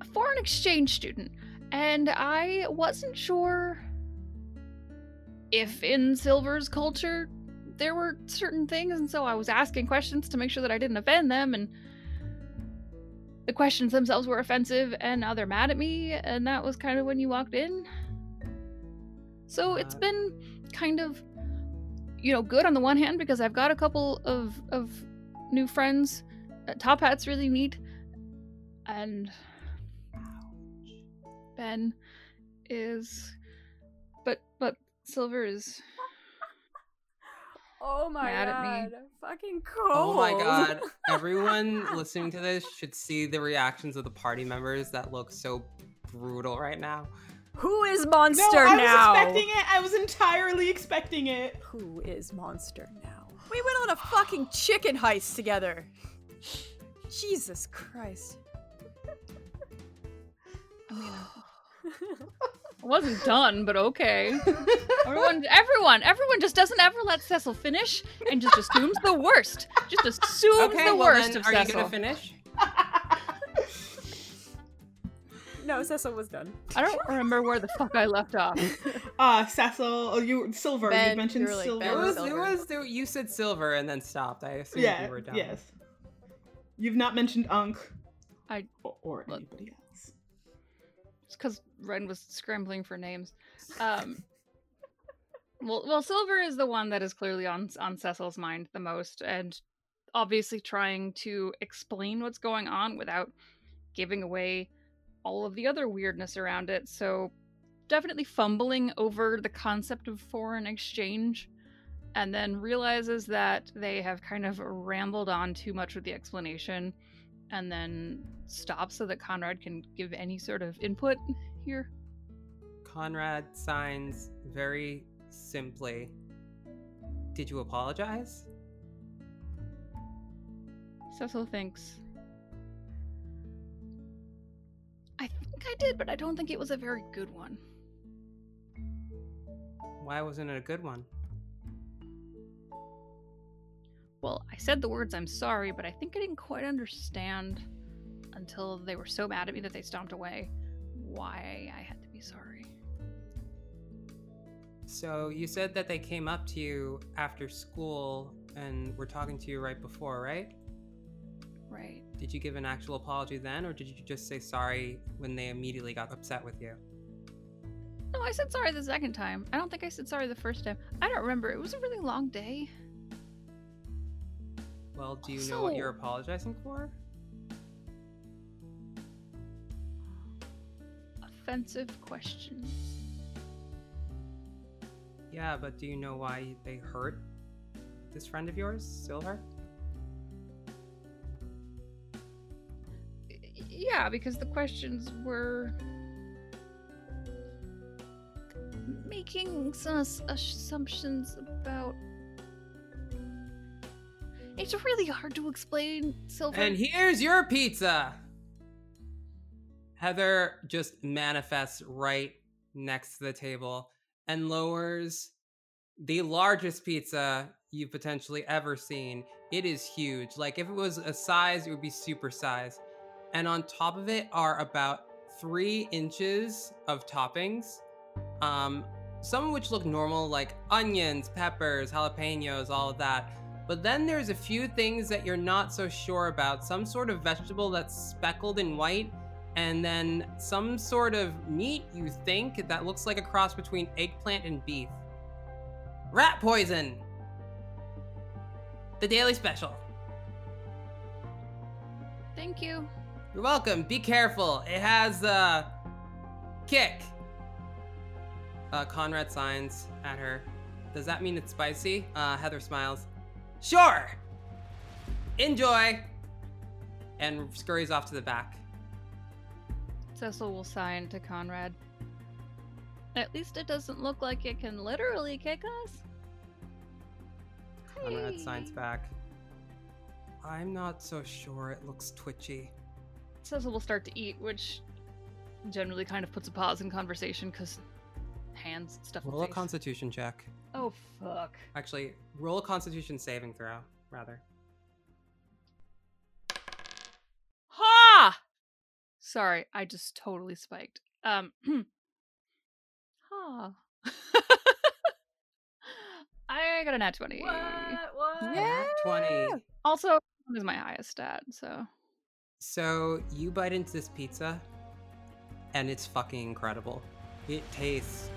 a foreign exchange student, and I wasn't sure if in Silver's culture there were certain things, and so I was asking questions to make sure that I didn't offend them, and the questions themselves were offensive and now they're mad at me and that was kind of when you walked in so it's been kind of you know good on the one hand because i've got a couple of of new friends uh, top hat's really neat and ben is but but silver is (laughs) Oh my Mad at god. me. Fucking cold. Oh my god. (laughs) Everyone listening to this should see the reactions of the party members that look so brutal right now. Who is monster No, Monster I was expecting it. I was entirely expecting it. Who is Monster now? We went on a fucking chicken heist together. Jesus Christ. i I wasn't done but okay (laughs) everyone everyone everyone just doesn't ever let cecil finish and just assumes the worst just assumes Okay, the well worst then, of are you cecil gonna finish? (laughs) no, Cecil was done. i don't remember where the fuck i left off Uh, (laughs) Cecil, oh, you Silver. Ben, you mentioned you were like, Silver. It Ben was, Silver. it was, it- you said silver and then stopped. I assumed yeah. you were done. Yes. You've not mentioned Unk. I- or, or look. anybody else. It's because Ren was scrambling for names. Um, (laughs) well, well, Silver is the one that is clearly on on Cecil's mind the most, and obviously trying to explain what's going on without giving away all of the other weirdness around it. So, definitely fumbling over the concept of foreign exchange, and then realizes that they have kind of rambled on too much with the explanation, and then stops so that Conrad can give any sort of input here. Conrad signs very simply. Did you apologize? Cecil thinks. Think I did, but I don't think it was a very good one. Why wasn't it a good one? Well, I said the words I'm sorry, but I think I didn't quite understand until they were so mad at me that they stomped away why I had to be sorry. So you said that they came up to you after school and were talking to you right before, right? Right. Did you give an actual apology then, or did you just say sorry when they immediately got upset with you? No, I said sorry the second time. I don't think I said sorry the first time. I don't remember. It was a really long day. Well, do you know what you're apologizing for? Offensive questions. Yeah, but do you know why they hurt this friend of yours, Silver? Y- Yeah, because the questions were making some uh, assumptions about. It's really hard to explain, Silver. And here's your pizza! Heather just manifests right next to the table and lowers the largest pizza you've potentially ever seen. It is huge. Like, if it was a size, it would be super size. And on top of it are about three inches of toppings. Um, some of which look normal, like onions, peppers, jalapenos, all of that. But then there's a few things that you're not so sure about. Some sort of vegetable that's speckled in white, and then some sort of meat you think that looks like a cross between eggplant and beef. Rat poison! The daily special. Thank you. You're welcome. Be careful. It has uh kick. Uh Conrad signs at her. Does that mean it's spicy? Uh Heather smiles. Sure. Enjoy. And scurries off to the back. Cecil will sign to Conrad. At least it doesn't look like it can literally kick us. Conrad signs back. I'm not so sure it looks twitchy. Cecil will start to eat, which generally kind of puts a pause in conversation because hands stuff. in Roll a face. constitution check. Oh fuck. Actually, roll a constitution saving throw, rather. Ha! Sorry, I just totally spiked. Um. (clears throat) ha. (laughs) I got a nat 20. What? Yeah. 20. Also, is my highest stat, so. So you bite into this pizza, and it's fucking incredible. It tastes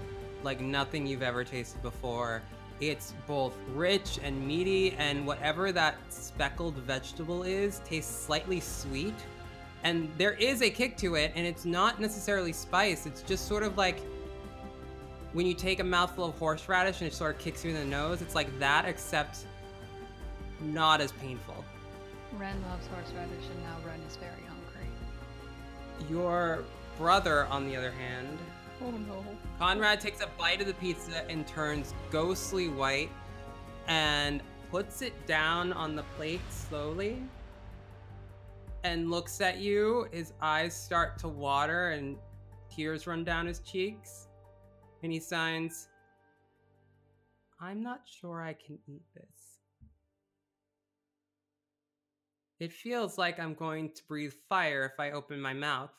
like nothing you've ever tasted before. It's both rich and meaty, and whatever that speckled vegetable is tastes slightly sweet. And there is a kick to it, and it's not necessarily spice. It's just sort of like when you take a mouthful of horseradish and it sort of kicks you in the nose. It's like that, except not as painful. Ren loves horseradish, and now Ren is very hungry. Your brother, on the other hand, Oh no. Conrad takes a bite of the pizza and turns ghostly white and puts it down on the plate slowly and looks at you. His eyes start to water and tears run down his cheeks. And he signs, I'm not sure I can eat this. It feels like I'm going to breathe fire if I open my mouth.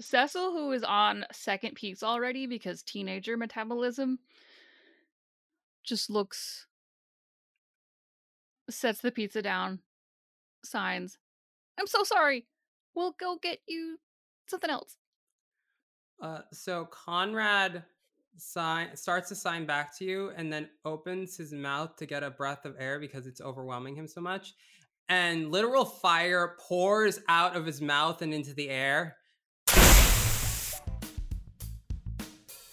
Cecil, who is on second pizza already because teenager metabolism, just looks, sets the pizza down, signs, I'm so sorry. We'll go get you something else. Uh, so Conrad sign starts to sign back to you, and then opens his mouth to get a breath of air because it's overwhelming him so much, and literal fire pours out of his mouth and into the air.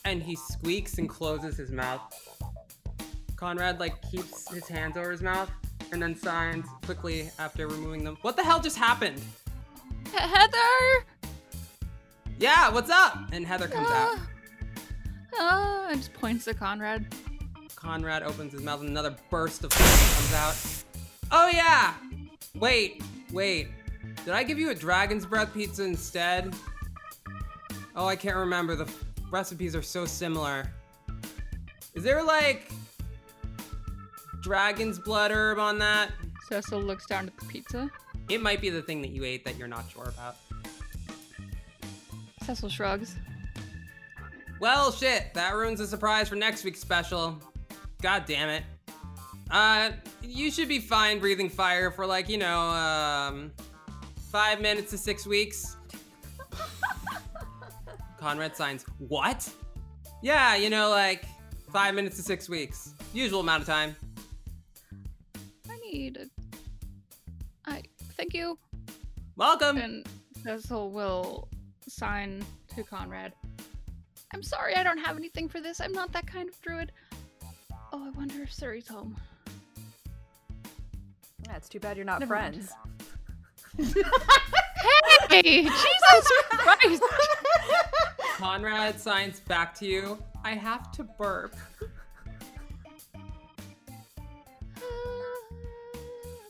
And he squeaks and closes his mouth. Conrad like keeps his hands over his mouth and then signs quickly after removing them. What the hell just happened? Heather! Yeah, what's up? And Heather comes out. Ah. Ah, and just points to Conrad. Conrad opens his mouth and another burst of comes out. Oh yeah! Wait, wait. Did I give you a dragon's breath pizza instead? Oh, I can't remember. The f- recipes are so similar. Is there like dragon's blood herb on that? Cecil looks down at the pizza. It might be the thing that you ate that you're not sure about. Cecil shrugs. Well, shit, that ruins the surprise for next week's special. God damn it. Uh, you should be fine breathing fire for like, you know, um, five minutes to six weeks. (laughs) Conrad signs, what? Yeah, you know, like five minutes to six weeks. Usual amount of time. I need. A... I thank you. Welcome. And Cecil will sign to Conrad. I'm sorry, I don't have anything for this. I'm not that kind of druid. Oh, I wonder if Suri's home. That's too bad you're not Never friends. (laughs) (laughs) Hey, Jesus Christ! Conrad signs back to you. I have to burp. Uh, (sighs)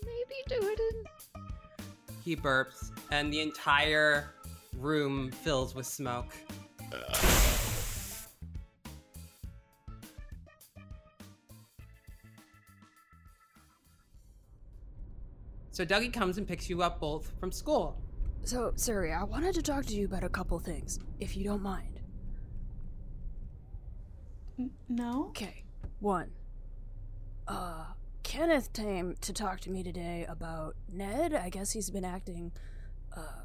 maybe do it in. He burps, and the entire room fills with smoke. So Dougie comes and picks you up both from school. So, Suri, I wanted to talk to you about a couple things, if you don't mind. N- no? Okay. One. Uh, Kenneth came to talk to me today about Ned. I guess he's been acting, uh,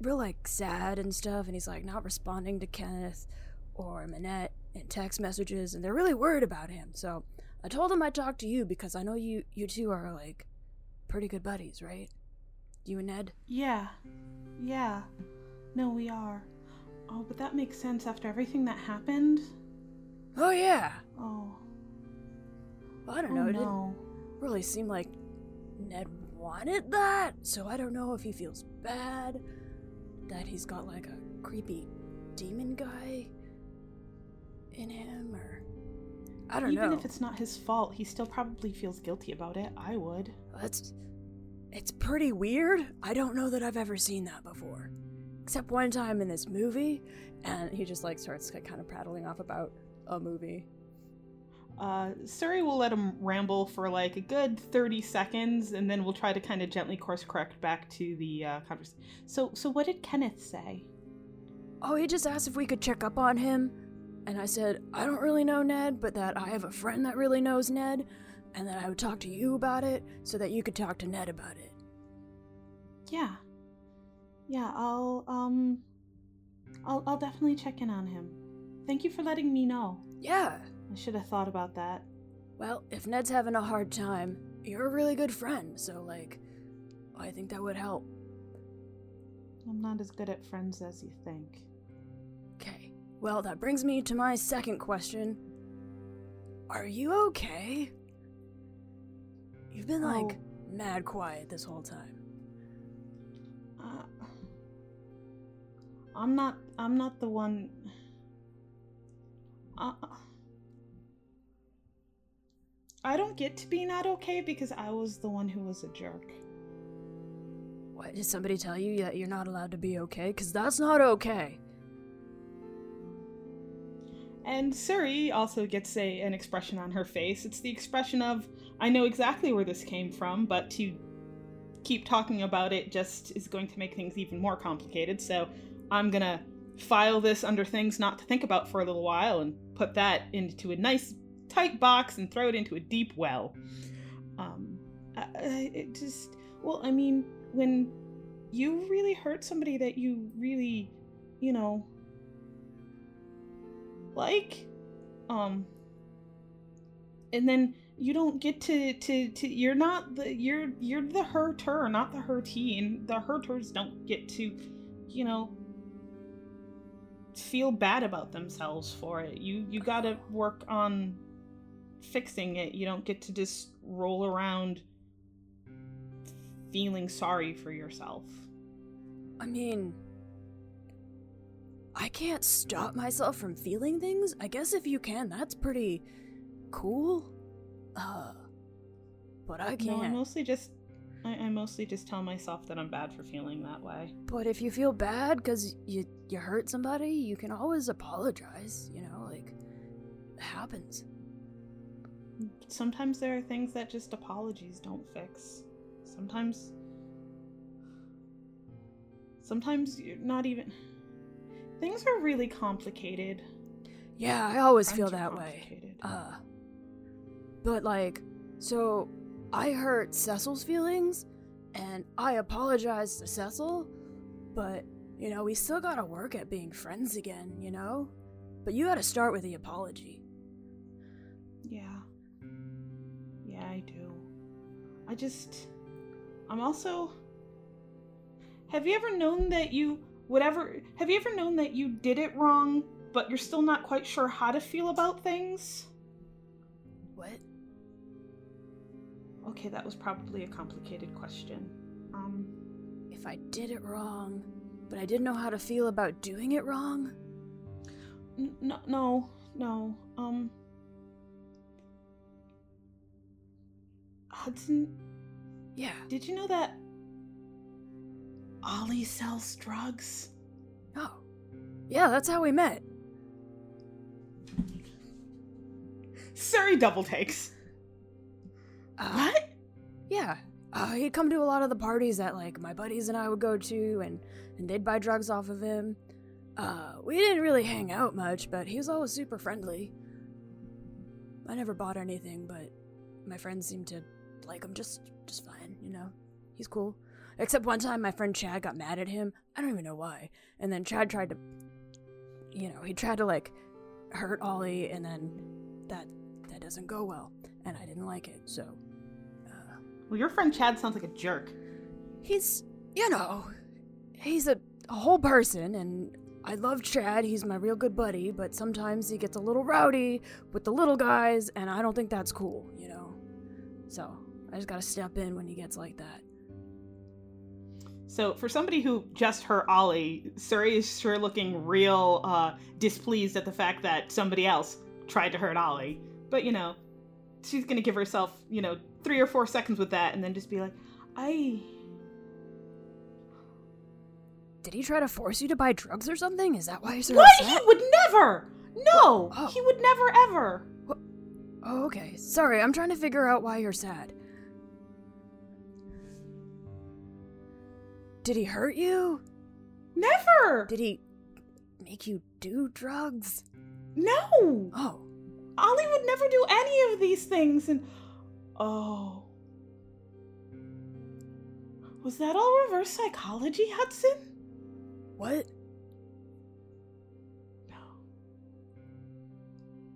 real like sad and stuff, and he's like not responding to Kenneth or Manette in text messages, and they're really worried about him. So I told him I'd talk to you because I know you you two are like pretty good buddies, right? You and Ned. Yeah. Yeah. No, we are. Oh, but that makes sense after everything that happened. Oh yeah. Oh. Well, I don't oh, know. It didn't really seem like Ned wanted that, so I don't know if he feels bad that he's got like a creepy demon guy in him, or I don't Even know. if it's not his fault, he still probably feels guilty about it. I would. That's it's pretty weird. I don't know that I've ever seen that before, except one time in this movie, and he just like starts kind of prattling off about a movie. Uh, Suri will let him ramble for like a good 30 seconds, and then we'll try to kind of gently course correct back to the uh, conversation. So, so what did Kenneth say? Oh, he just asked if we could check up on him. And I said, I don't really know Ned, but that I have a friend that really knows Ned, and that I would talk to you about it so that you could talk to Ned about it. Yeah. Yeah, I'll um I'll I'll definitely check in on him. Thank you for letting me know. Yeah. I should have thought about that. Well, if Ned's having a hard time, you're a really good friend, so, like, I think that would help. I'm not as good at friends as you think. Well, that brings me to my second question. Are you okay? You've been, like, Oh. mad quiet this whole time. Uh, I'm not I'm not the one uh, I don't get to be not okay because I was the one who was a jerk. What, did somebody tell you that you're not allowed to be okay? Because that's not okay. And Suri also gets a, an expression on her face. It's the expression of, I know exactly where this came from, but to keep talking about it just is going to make things even more complicated. So I'm to file this under things not to think about for a little while and put that into a nice tight box and throw it into a deep well. Um, I- it just, well, I mean, when you really hurt somebody that you really, you know, like um and then you don't get to to to you're not the you're you're the hurter not the hurtee and the hurters don't get to you know feel bad about themselves for it. You you got to work on fixing it. You don't get to just roll around feeling sorry for yourself. I mean, I can't stop myself from feeling things. I guess if you can, that's pretty cool. Uh, but I no i can't. mostly just I, I mostly just tell myself that i'm bad for feeling that way But if you feel bad because you you hurt somebody, you can always apologize. You know, like it happens. sometimes there are things that just apologies don't fix. Sometimes sometimes you're not even things are really complicated. Yeah, I always feel that way. Uh, but like, so I hurt Cecil's feelings, and I apologized to Cecil, but, you know, we still gotta work at being friends again, you know? But you gotta start with the apology. Yeah. Yeah, I do. I just. I'm also. Have you ever known that you. Whatever. Have you ever known that you did it wrong, but you're still not quite sure how to feel about things? What? Okay, that was probably a complicated question. Um. If I did it wrong, but I didn't know how to feel about doing it wrong? N- no, no, no. Um. Hudson, Yeah. did you know that Ollie sells drugs? Oh. Yeah, that's how we met. Suri double takes. Uh, What? Yeah. Uh, he'd come to a lot of the parties that like my buddies and I would go to, and and they'd buy drugs off of him. Uh, we didn't really hang out much, but he was always super friendly. I never bought anything, but my friends seemed to like him just just fine. You know, he's cool. Except one time, my friend Chad got mad at him. I don't even know why. And then Chad tried to, you know, he tried to like hurt Ollie, and then that that doesn't go well, and I didn't like it. So uh, Well, your friend Chad sounds like a jerk. he's you know he's a, a whole person and i love chad he's my real good buddy but sometimes he gets a little rowdy with the little guys and i don't think that's cool you know so i just gotta step in when he gets like that So, for somebody who just hurt Ollie, Suri is sure looking real uh, displeased at the fact that somebody else tried to hurt Ollie. But, you know, she's gonna give herself, you know, three or four seconds with that and then just be like, I. did he try to force you to buy drugs or something is that why you're so What? He would never! No! Oh. He would never ever! oh okay sorry i'm trying to figure out why you're sad did he hurt you Never! did he make you do drugs No! oh Ollie would never do any of these things, and oh, was that all reverse psychology, Hudson? what No.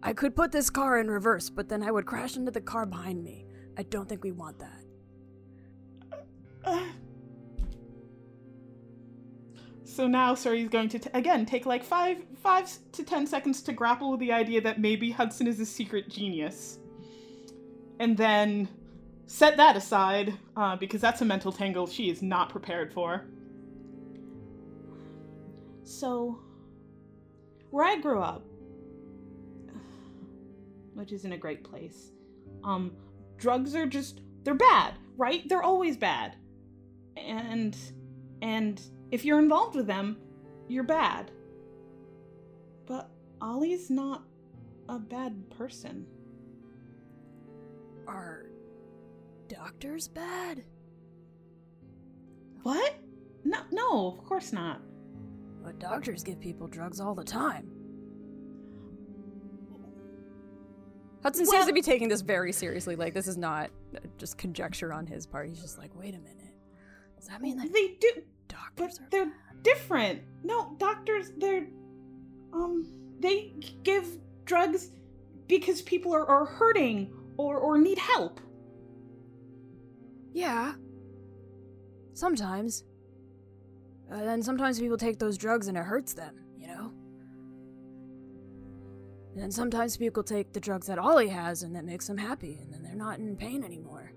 I could put this car in reverse, but then I would crash into the car behind me. I don't think we want that. Uh. So now Suri's going to t- again take like five, five to ten seconds to grapple with the idea that maybe Hudson is a secret genius, and then set that aside uh, because that's a mental tangle she is not prepared for. So, where I grew up, which isn't a great place, um, drugs are just they're bad, right? They're always bad, and and if you're involved with them, you're bad. But Ollie's not a bad person. Are doctors bad? What? No, no, of course not. But doctors give people drugs all the time. Hudson Well- seems to be taking this very seriously. Like this is not just conjecture on his part. He's just like, wait a minute. Does that mean that They do, doctors are they're different. No, doctors, they're, um, they give drugs because people are, are hurting or, or need help. Yeah. Sometimes. Uh, then sometimes people take those drugs and it hurts them, you know? And then sometimes people take the drugs that Ollie has and that makes them happy, and then they're not in pain anymore.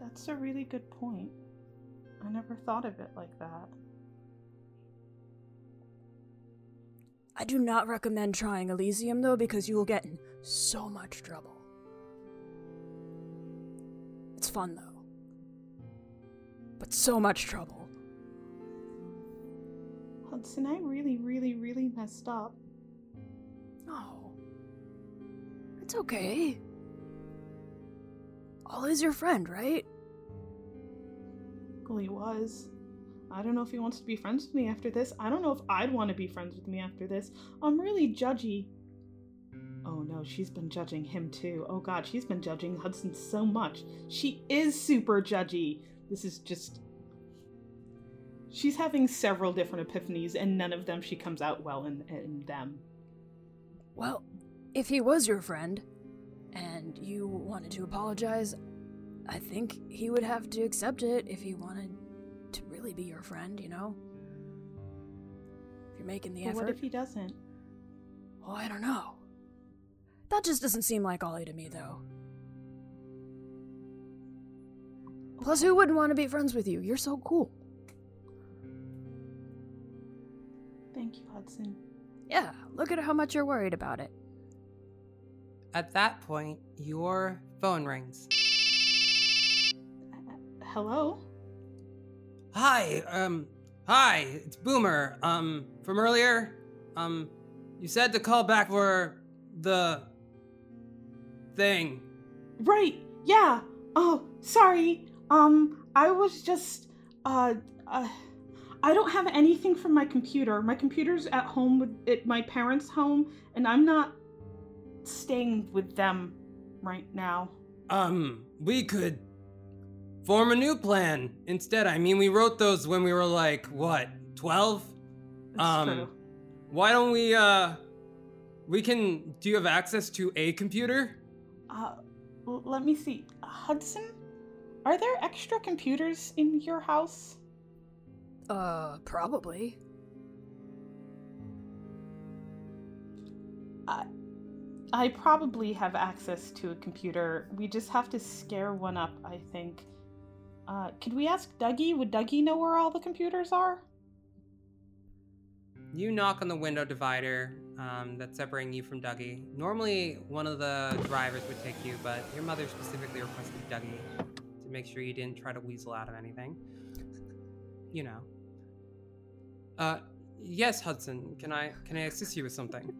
That's a really good point. I never thought of it like that. I do not recommend trying Elysium though because you will get in so much trouble. It's fun though. But so much trouble. Hudson, I really, really, really messed up. Oh. It's okay. Ollie's your friend, right? He was. I don't know if he wants to be friends with me after this. I don't know if I'd want to be friends with me after this. I'm really judgy. Oh no, she's been judging him too. Oh god, she's been judging Hudson so much. She is super judgy. This is just. She's having several different epiphanies, and none of them she comes out well in, in them. Well, if he was your friend, and you wanted to apologize, I think he would have to accept it if he wanted to really be your friend, you know? If you're making the But effort. what if he doesn't? Oh, I don't know. That just doesn't seem like Ollie to me, though. Plus, who wouldn't want to be friends with you? You're so cool. Thank you, Hudson. Yeah, look at how much you're worried about it. At that point, your phone rings. Hello? Hi, um, hi, it's Boomer. Um, from earlier. Um, you said to call back for the thing. Right, yeah. Oh, sorry. Um, I was just, uh, uh, I don't have anything from my computer. My computer's at home with at my parents' home, and I'm not staying with them right now. Um, we could form a new plan instead. I mean, we wrote those when we were like, what, 12? That's um, true. Why don't we, uh, we can, do you have access to a computer? Uh, l- let me see. Hudson, are there extra computers in your house? Uh, probably. I, I probably have access to a computer. We just have to scare one up, I think. Uh, could we ask Dougie? Would Dougie know where all the computers are? You knock on the window divider um, that's separating you from Dougie. Normally, one of the drivers would take you, but your mother specifically requested Dougie to make sure you didn't try to weasel out of anything. You know. Uh, yes, Hudson. Can I can I assist you with something?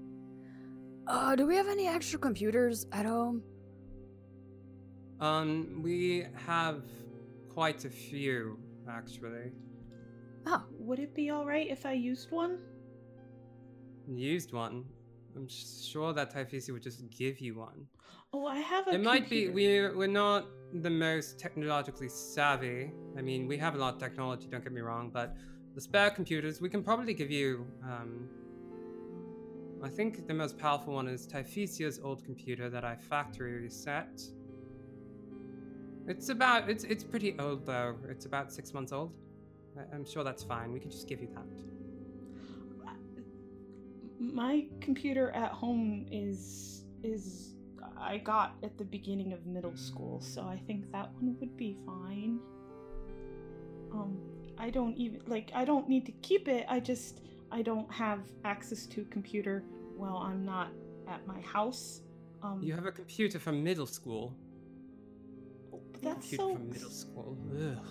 Uh, do we have any extra computers at home? Um, we have quite a few, actually. Oh, Would it be alright if I used one? Used one. I'm sure that Typhisi would just give you one. Oh, I have a It might be we're we're not the most technologically savvy. I mean, we have a lot of technology. Don't get me wrong, but the spare computers we can probably give you. Um, I think the most powerful one is Typhisia's old computer that I factory reset. It's about it's it's pretty old though. It's about six months old. I, I'm sure that's fine. We can just give you that. My computer at home is is I got at the beginning of middle school, so I think that one would be fine. Um, I don't even like I don't need to keep it. I just I don't have access to a computer while I'm not at my house. Um, You have a computer from middle school. That's so from middle school. Ugh.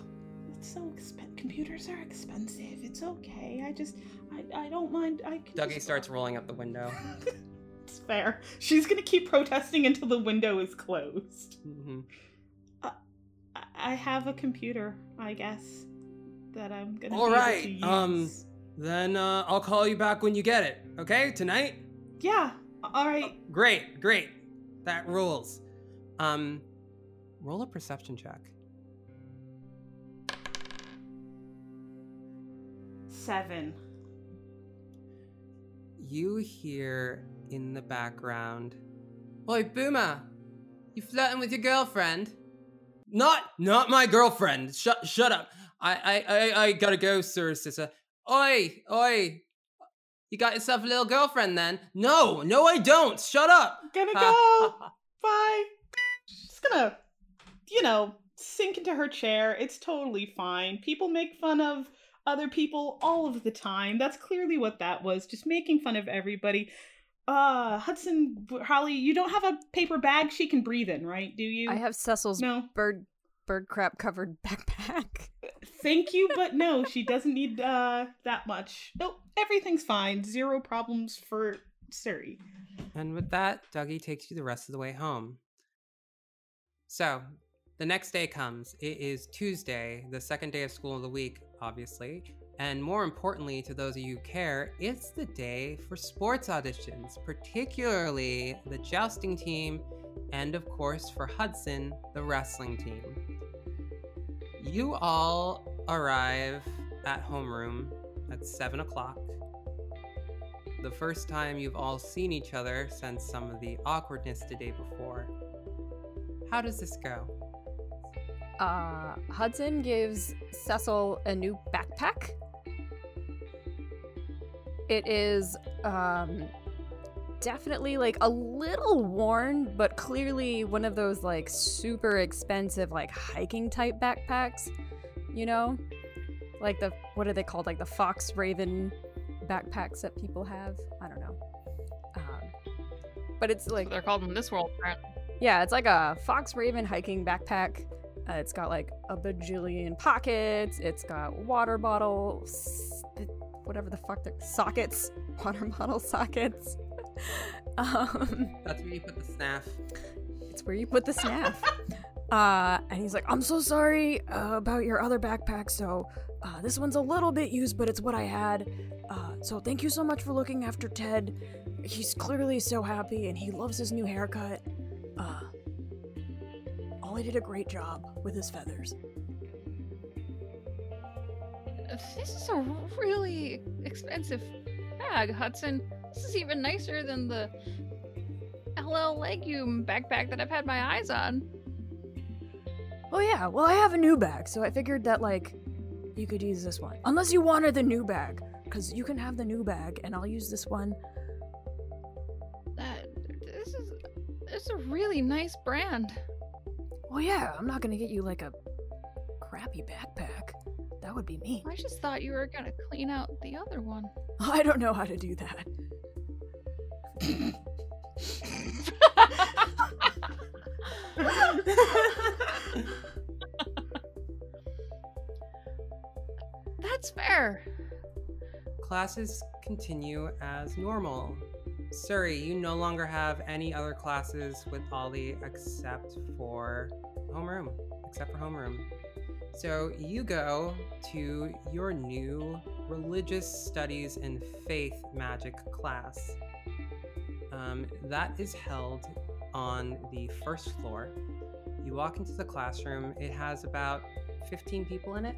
it's so expensive. Computers are expensive. It's okay. I just I, I don't mind. I can Dougie just- starts rolling up the window. (laughs) it's fair. She's gonna keep protesting until the window is closed. Mm-hmm. I- I have a computer, I guess, that I'm gonna All right, um. Then uh, I'll call you back when you get it. Okay, tonight. Yeah. All right. Great, great. That rules. Um, roll a perception check. Seven. You hear in the background, "Oi, Boomer, you flirting with your girlfriend?" Not, not my girlfriend. Shut, shut up. I, I, I, I gotta go, sir, sister. Oi, oi, you got yourself a little girlfriend then? No, no, I don't. Shut up. Gonna go. Bye. She's gonna, you know, sink into her chair. It's totally fine. People make fun of other people all of the time. That's clearly what that was. Just making fun of everybody. Uh, Hudson, Holly, you don't have a paper bag she can breathe in, right? Do you? I have Cecil's No. bird bird crap covered (laughs) backpack. Thank you, but no, she doesn't need uh that much. No, everything's fine. Zero problems for Suri. And with that, Dougie takes you the rest of the way home. So, the next day comes. It is Tuesday, the second day of school of the week, obviously. And more importantly, to those of you who care, it's the day for sports auditions, particularly the jousting team, and of course, for Hudson, the wrestling team. You all arrive at homeroom at 7 o'clock. The first time you've all seen each other since some of the awkwardness the day before. How does this go? Uh, Hudson gives Cecil a new backpack. It is um definitely like a little worn, but clearly one of those like super expensive like hiking type backpacks, you know? Like the what are they called? Like the Fox Raven backpacks that people have. I don't know. Um, but it's like they're called in this world. apparently. yeah, it's like a Fox Raven hiking backpack. Uh, it's got like a bajillion pockets. It's got water bottle, whatever the fuck, the sockets, (laughs) water bottle sockets. (laughs) um, That's where you put the snaff. it's where you put the snaff. (laughs) uh, and he's like, I'm so sorry uh, about your other backpack. So uh, this one's a little bit used, but it's what I had. Uh, so thank you so much for looking after Ted. He's clearly so happy and he loves his new haircut. Uh, Ollie did a great job with his feathers. This is a really expensive bag, Hudson. This is even nicer than the LL Legume backpack that I've had my eyes on. Oh yeah, well I have a new bag, so I figured that like you could use this one. Unless you wanted the new bag, because you can have the new bag and I'll use this one. That this is this is a really nice brand. Well yeah, I'm not gonna get you like a crappy backpack. That would be mean. I just thought you were gonna clean out the other one. (laughs) I don't know how to do that. That's fair. Classes continue as normal. Suri, you no longer have any other classes with Ollie except for homeroom. Except for homeroom. So you go to your new religious studies and faith magic class. Um, that is held on the first floor. You walk into the classroom, it has about 15 people in it.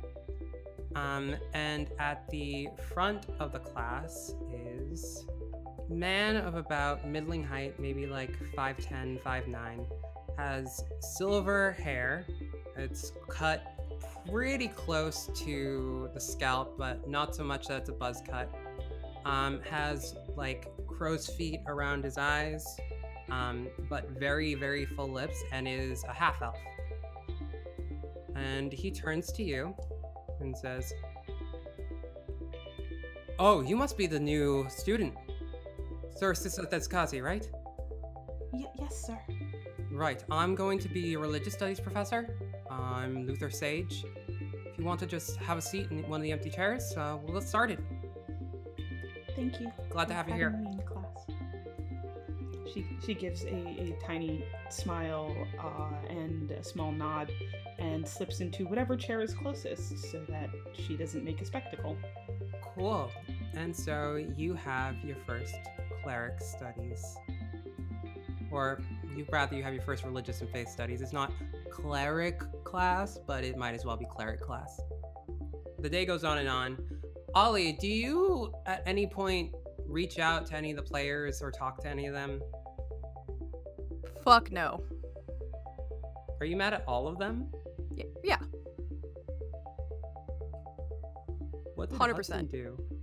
Um, and at the front of the class is man of about middling height, maybe like 5'10, 5'9, has silver hair. It's cut pretty close to the scalp, but not so much that it's a buzz cut. Um, has like crow's feet around his eyes, um, but very, very full lips, and is a half elf. And he turns to you and says, Oh, you must be the new student. Sir Sissa Tetskazi, right? Y- yes, sir. Right. I'm going to be your religious studies professor. I'm Luther Sage. If you want to just have a seat in one of the empty chairs, uh, we'll get started. Thank you. Glad to have you here. me in class. She she gives a, a tiny smile uh, and a small nod, and slips into whatever chair is closest, so that she doesn't make a spectacle. Cool. And so you have your first cleric studies. Or you rather you have your first religious and faith studies. It's not cleric class, but it might as well be cleric class. The day goes on and on. Ollie, do you at any point reach out to any of the players or talk to any of them? Fuck no. Are you mad at all of them? Y- yeah. What did 100%. Hudson do?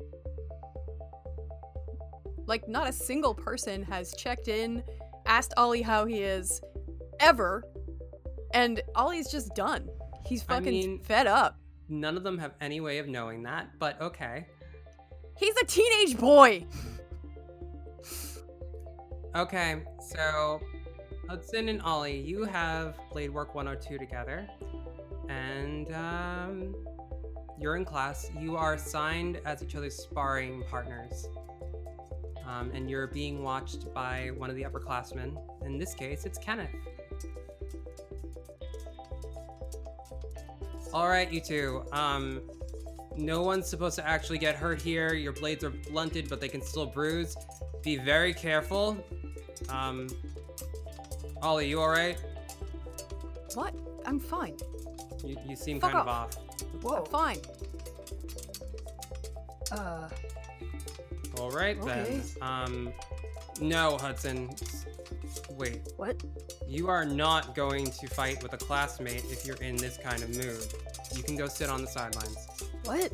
Like, not a single person has checked in, asked Ollie how he is, ever. And Ollie's just done. He's I fucking mean- fed up. None of them have any way of knowing that, but okay. He's a teenage boy. Okay, so Hudson and Ollie, you have Blade Work 102 together, and um, you're in class. You are assigned as each other's sparring partners, um, and you're being watched by one of the upperclassmen. In this case, it's Kenneth. All right, you two. Um, no one's supposed to actually get hurt here. Your blades are blunted, but they can still bruise. Be very careful. Um, Ollie, you all right? What? I'm fine. You, you seem Fuck kind of off. off. Whoa. fine. Uh, All right Okay. then. Um, no, Hudson. Wait, what? you are not going to fight with a classmate if you're in this kind of mood. You can go sit on the sidelines. What?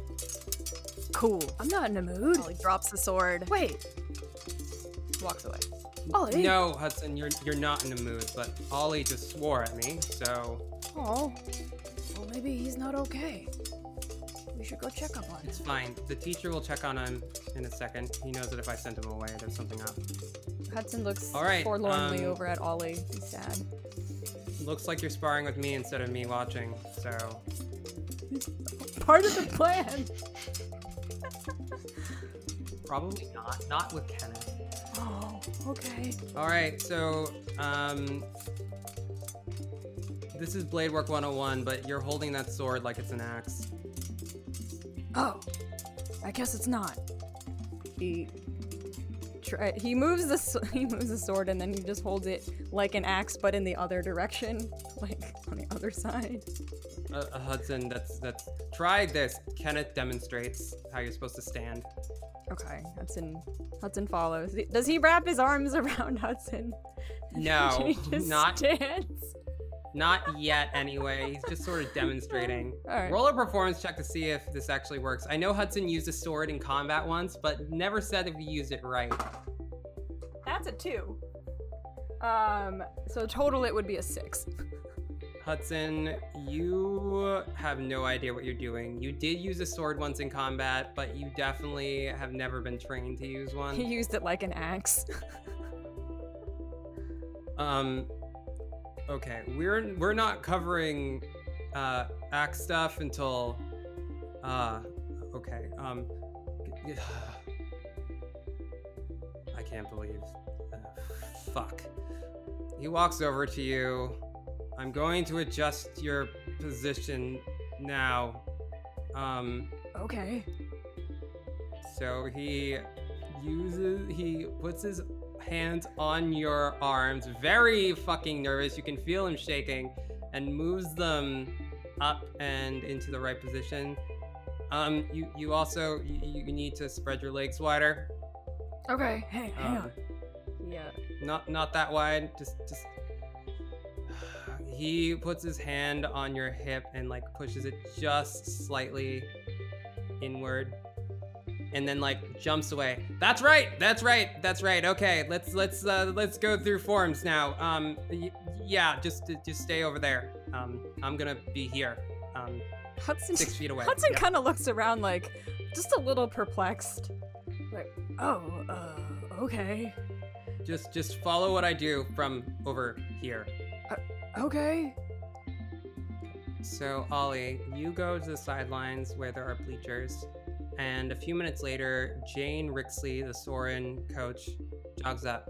Cool. I'm not in a mood. Ollie drops the sword. Wait. Walks away. Ollie. No, Hudson, you're you're not in a mood. But Ollie just swore at me, so Oh. Well, maybe he's not okay. Should go check up on him. it's fine. The teacher will check on him in a second. He knows that if I send him away, there's something up. Hudson looks All right, forlornly um, over at Ollie. He's sad. Looks like you're sparring with me instead of me watching. So Part of the plan. (laughs) probably not. Not with Kenneth. Oh, okay. All right, so um, this is Blade Work 101, but you're holding that sword like it's an axe. Oh, I guess it's not. He try, he moves the (laughs) he moves the sword and then he just holds it like an axe, but in the other direction, (laughs) like on the other side. Uh, uh, Hudson, that's that's try this. Kenneth demonstrates how you're supposed to stand. Okay, Hudson Hudson follows. Does he wrap his arms (laughs) around Hudson? No, not stands. Not yet. Anyway, he's just sort of demonstrating. (laughs) All right. Roll a performance check to see if this actually works. I know Hudson used a sword in combat once, but never said if he used it right. That's a two. Um, so total it would be a six. Hudson, you have no idea what you're doing. You did use a sword once in combat, but you definitely have never been trained to use one. (laughs) He used it like an axe. Um, okay, we're we're not covering uh act stuff until uh okay. Um, (sighs) I can't believe. Uh, fuck. He walks over to you. I'm going to adjust your position now. Um, okay. so he uses he puts his hands on your arms, very fucking nervous. You can feel him shaking, and moves them up and into the right position. Um, you you also you, you need to spread your legs wider. Okay. Hey, hang Um, on. Yeah. not not that wide. Just just. He puts his hand on your hip and like pushes it just slightly inward, and then like jumps away. That's right. That's right. That's right. Okay, let's let's uh, let's go through forms now. Um, y- yeah, just just stay over there. Um, I'm gonna be here. Um, Hudson six feet away. Hudson kind of looks around like just a little perplexed. Like, oh, uh, okay. Just just follow what I do from over here. Okay. So, Ollie, you go to the sidelines where there are bleachers, and a few minutes later, Jane Rixley, the Soren coach, jogs up.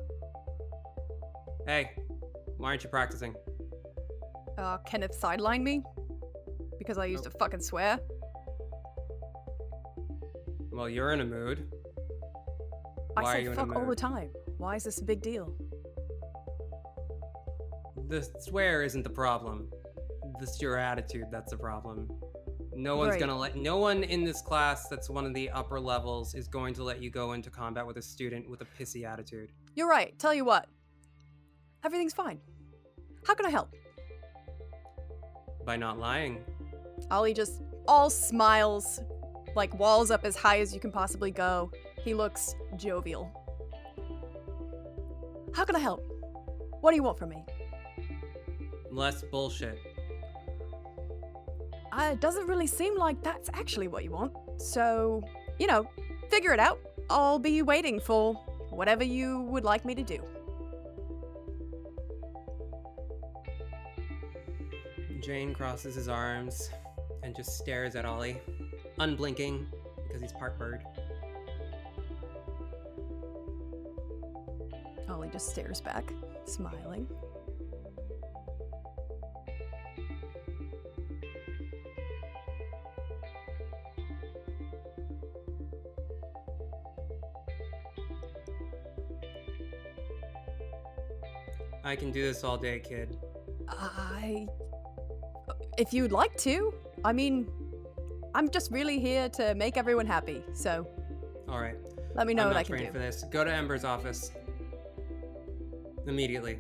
Hey, why aren't you practicing? Uh, Kenneth sidelined me because I used to fucking swear. Well, you're in a mood. Why I say a fuck all the time. Why is this a big deal? The swear isn't the problem. This your attitude that's the problem. No one's Right. gonna let no one in this class that's one of the upper levels is going to let you go into combat with a student with a pissy attitude. You're right. Tell you what. Everything's fine. How can I help? By not lying. Ollie just all smiles, like walls up as high as you can possibly go. He looks jovial. How can I help? What do you want from me? Less bullshit. Uh, it doesn't really seem like that's actually what you want. So, you know, figure it out. I'll be waiting for whatever you would like me to do. Jane crosses his arms and just stares at Ollie, unblinking because he's part bird. Ollie just stares back, smiling. I can do this all day, kid. I. If you'd like to. I mean, I'm just really here to make everyone happy, so All right. let me know I'm what I can do. for this. Go to Ember's office. Immediately.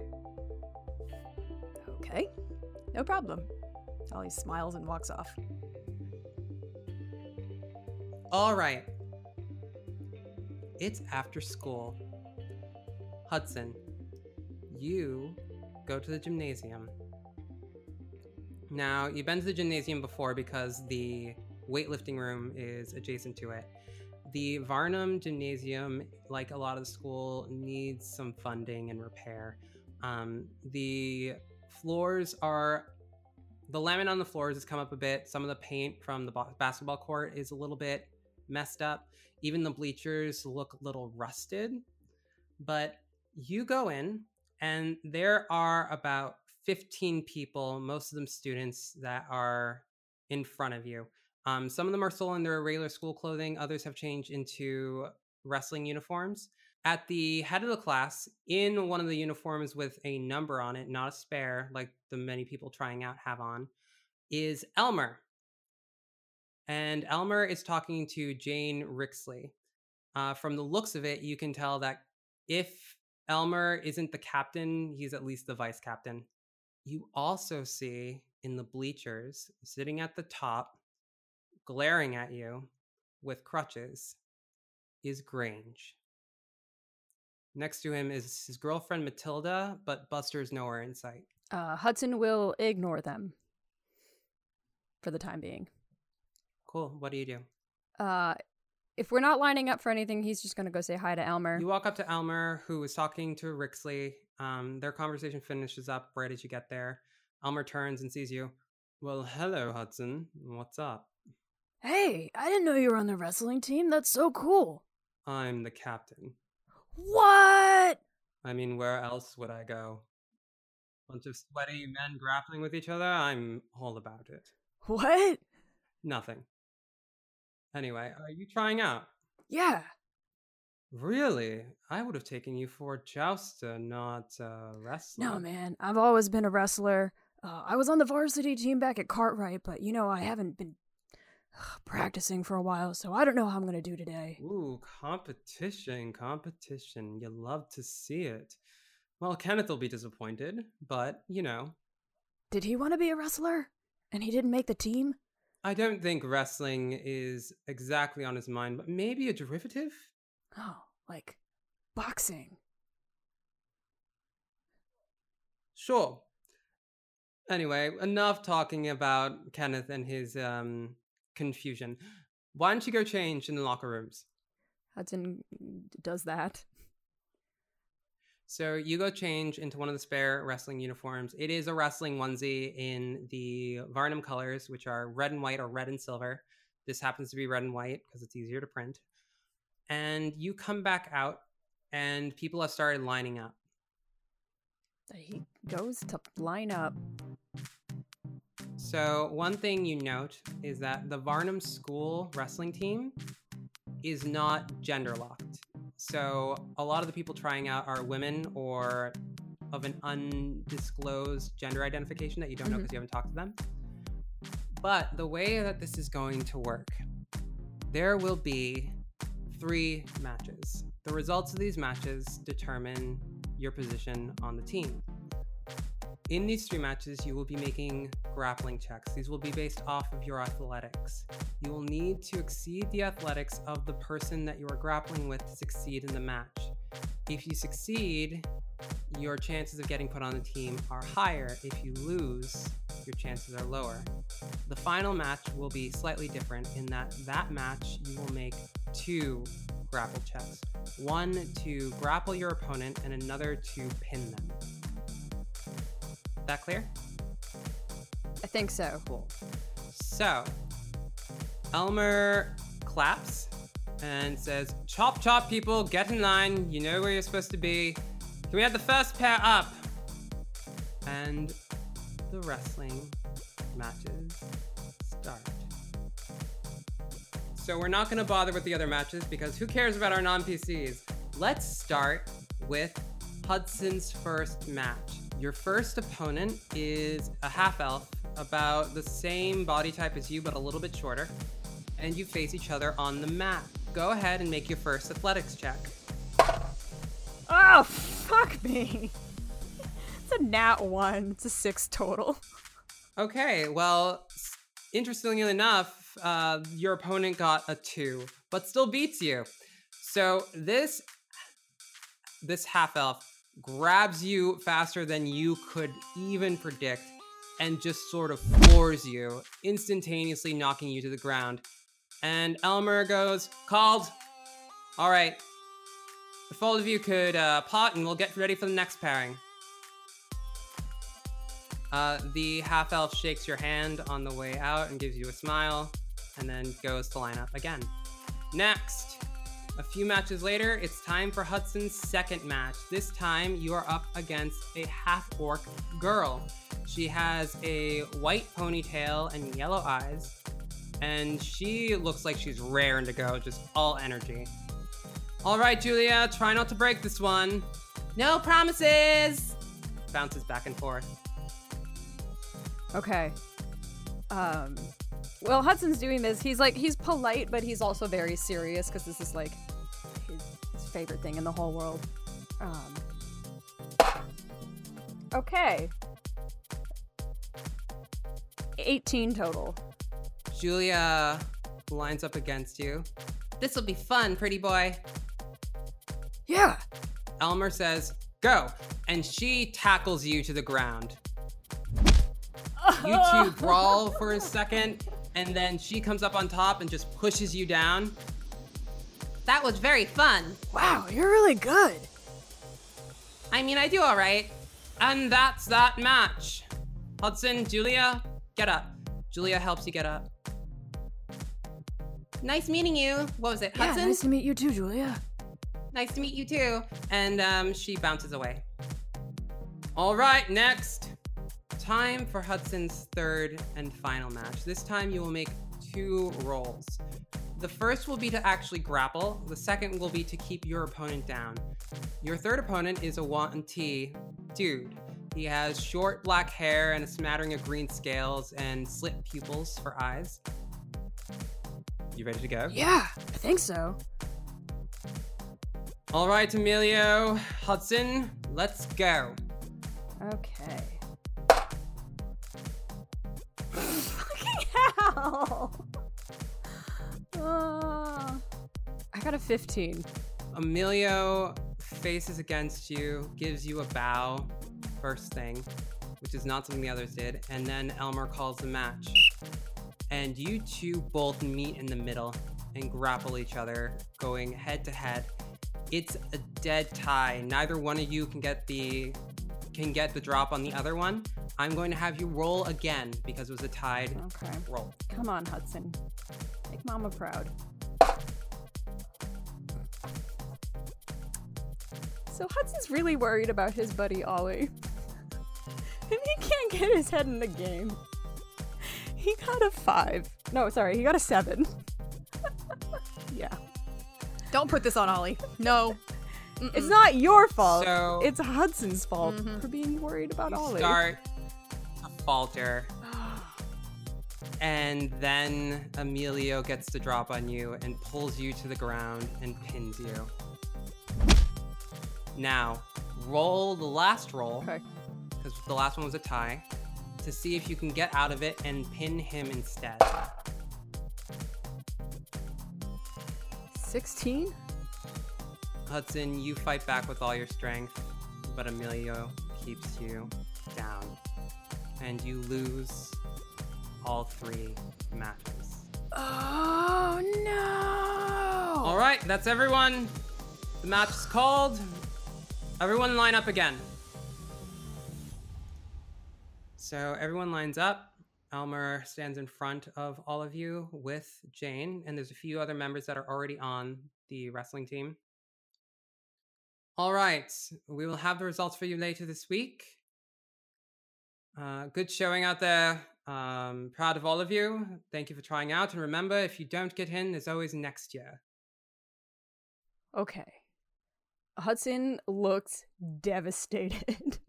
Okay, no problem. Ollie smiles and walks off. All right. It's after school. Hudson, you go to the gymnasium. Now, you've been to the gymnasium before because the weightlifting room is adjacent to it. The Varnum Gymnasium, like a lot of the school, needs some funding and repair. Um, the floors are the laminate on the floors has come up a bit. Some of the paint from the ba- basketball court is a little bit messed up. Even the bleachers look a little rusted. But you go in, and there are about 15 people, most of them students, that are in front of you. Um, some of them are still in their regular school clothing, others have changed into wrestling uniforms. At the head of the class, in one of the uniforms with a number on it, not a spare like the many people trying out have on, is Elmer. And Elmer is talking to Jane Rixley. Uh, from the looks of it, you can tell that if Elmer isn't the captain, he's at least the vice captain. You also see in the bleachers, sitting at the top, glaring at you with crutches, is Grange. Next to him is his girlfriend Matilda, but Buster's nowhere in sight. Uh, Hudson will ignore them for the time being. Cool. What do you do? Uh, if we're not lining up for anything, he's just gonna go say hi to Elmer. You walk up to Elmer, who is talking to Rixley. Um, their conversation finishes up right as you get there. Elmer turns and sees you. Well, hello, Hudson. What's up? Hey, I didn't know you were on the wrestling team. That's so cool. I'm the captain. What? I mean, where else would I go? Bunch of sweaty men grappling with each other? I'm all about it. What? Nothing. Anyway, are you trying out? Yeah. Really? I would have taken you for jouster, not uh, wrestler. No, man. I've always been a wrestler. Uh, I was on the varsity team back at Cartwright, but you know, I haven't been (sighs) practicing for a while, so I don't know how I'm going to do today. Ooh, competition, competition. You love to see it. Well, Kenneth will be disappointed, but, you know, Did he want to be a wrestler? And he didn't make the team? I don't think wrestling is exactly on his mind, but maybe a derivative? Oh, like boxing. Sure. Anyway, enough talking about Kenneth and his um, confusion. Why don't you go change in the locker rooms? Hudson does that. So you go change into one of the spare wrestling uniforms. It is a wrestling onesie in the Varnum colors, which are red and white or red and silver. This happens to be red and white because it's easier to print. And you come back out, and people have started lining up. He goes to line up. So, one thing you note is that the Varnum School wrestling team is not gender locked. So, a lot of the people trying out are women or of an undisclosed gender identification that you don't know mm-hmm. because you haven't talked to them. But the way that this is going to work, there will be three matches. The results of these matches determine your position on the team. In these three matches, you will be making grappling checks. These will be based off of your athletics. You will need to exceed the athletics of the person that you are grappling with to succeed in the match. If you succeed, your chances of getting put on the team are higher. If you lose, your chances are lower. The final match will be slightly different in that that match you will make two grapple checks. One to grapple your opponent and another to pin them. That clear? I think so. Cool. So, Elmer claps and says, Chop, chop, people, get in line. You know where you're supposed to be. Can we have the first pair up? And the wrestling matches start. So, we're not going to bother with the other matches because who cares about our non PCs? Let's start with Hudson's first match. Your first opponent is a half elf, about the same body type as you, but a little bit shorter. And you face each other on the mat. Go ahead and make your first athletics check. Oh, fuck me. It's a nat one. It's a six total. Okay, well, interestingly enough, uh, your opponent got a two, but still beats you. So this this half elf grabs you faster than you could even predict, and just sort of floors you, instantaneously knocking you to the ground. And Elmer goes, "Called. All right. If all of you could uh, pot, and we'll get ready for the next pairing." Uh, the half elf shakes your hand on the way out and gives you a smile, and then goes to line up again. Next, a few matches later, it's time for Hudson's second match. This time, you are up against a half orc girl. She has a white ponytail and yellow eyes, and she looks like she's raring to go, just all energy. All right, Julia, try not to break this one. No promises! Bounces back and forth. Okay. Um. Well, Hudson's doing this. He's like he's polite, but he's also very serious because this is like his, his favorite thing in the whole world. Um. Okay. 18 total. Julia lines up against you. This will be fun, pretty boy. Yeah. Elmer says, Go. And she tackles you to the ground. You two (laughs) brawl for a second, and then she comes up on top and just pushes you down. That was very fun. Wow, you're really good. I mean, I do all right. And that's that match. Hudson, Julia, get up. Julia helps you get up. Nice meeting you. What was it, Yeah, Hudson? nice to meet you too, Julia. Nice to meet you too. And um, she bounces away. All right, next. Time for Hudson's third and final match. This time you will make two rolls. The first will be to actually grapple, the second will be to keep your opponent down. Your third opponent is a Wanty dude. He has short black hair and a smattering of green scales and slit pupils for eyes. You ready to go? Yeah, I think so. All right, Emilio, Hudson, let's go. Okay. (laughs) I got a 15. Emilio faces against you, gives you a bow, first thing, which is not something the others did, and then Elmer calls the match. And you two both meet in the middle and grapple each other, going head to head. It's a dead tie. Neither one of you can get the can get the drop on the other one. I'm going to have you roll again because it was a tied Okay. roll. Come on, Hudson. Make Mama proud. So Hudson's really worried about his buddy Ollie. (laughs) and he can't get his head in the game. He got a five. No, sorry, he got a seven. (laughs) yeah. Don't put this on Ollie. No. It's not your fault. So- it's Hudson's fault mm-hmm. for being worried about you Ollie. start to falter. (gasps) And then Emilio gets the drop on you and pulls you to the ground and pins you. Now, roll the last roll, Okay. because the last one was a tie, to see if you can get out of it and pin him instead. 16? Hudson, you fight back with all your strength, but Emilio keeps you down. And you lose all three matches. Oh no! All right, that's everyone. The match is called. Everyone line up again. So everyone lines up. Elmer stands in front of all of you with Jane, and there's a few other members that are already on the wrestling team. All right, we will have the results for you later this week. Uh, good showing out there. Um, proud of all of you. Thank you for trying out. And remember, if you don't get in, there's always next year. Okay. Hudson looks devastated. (laughs)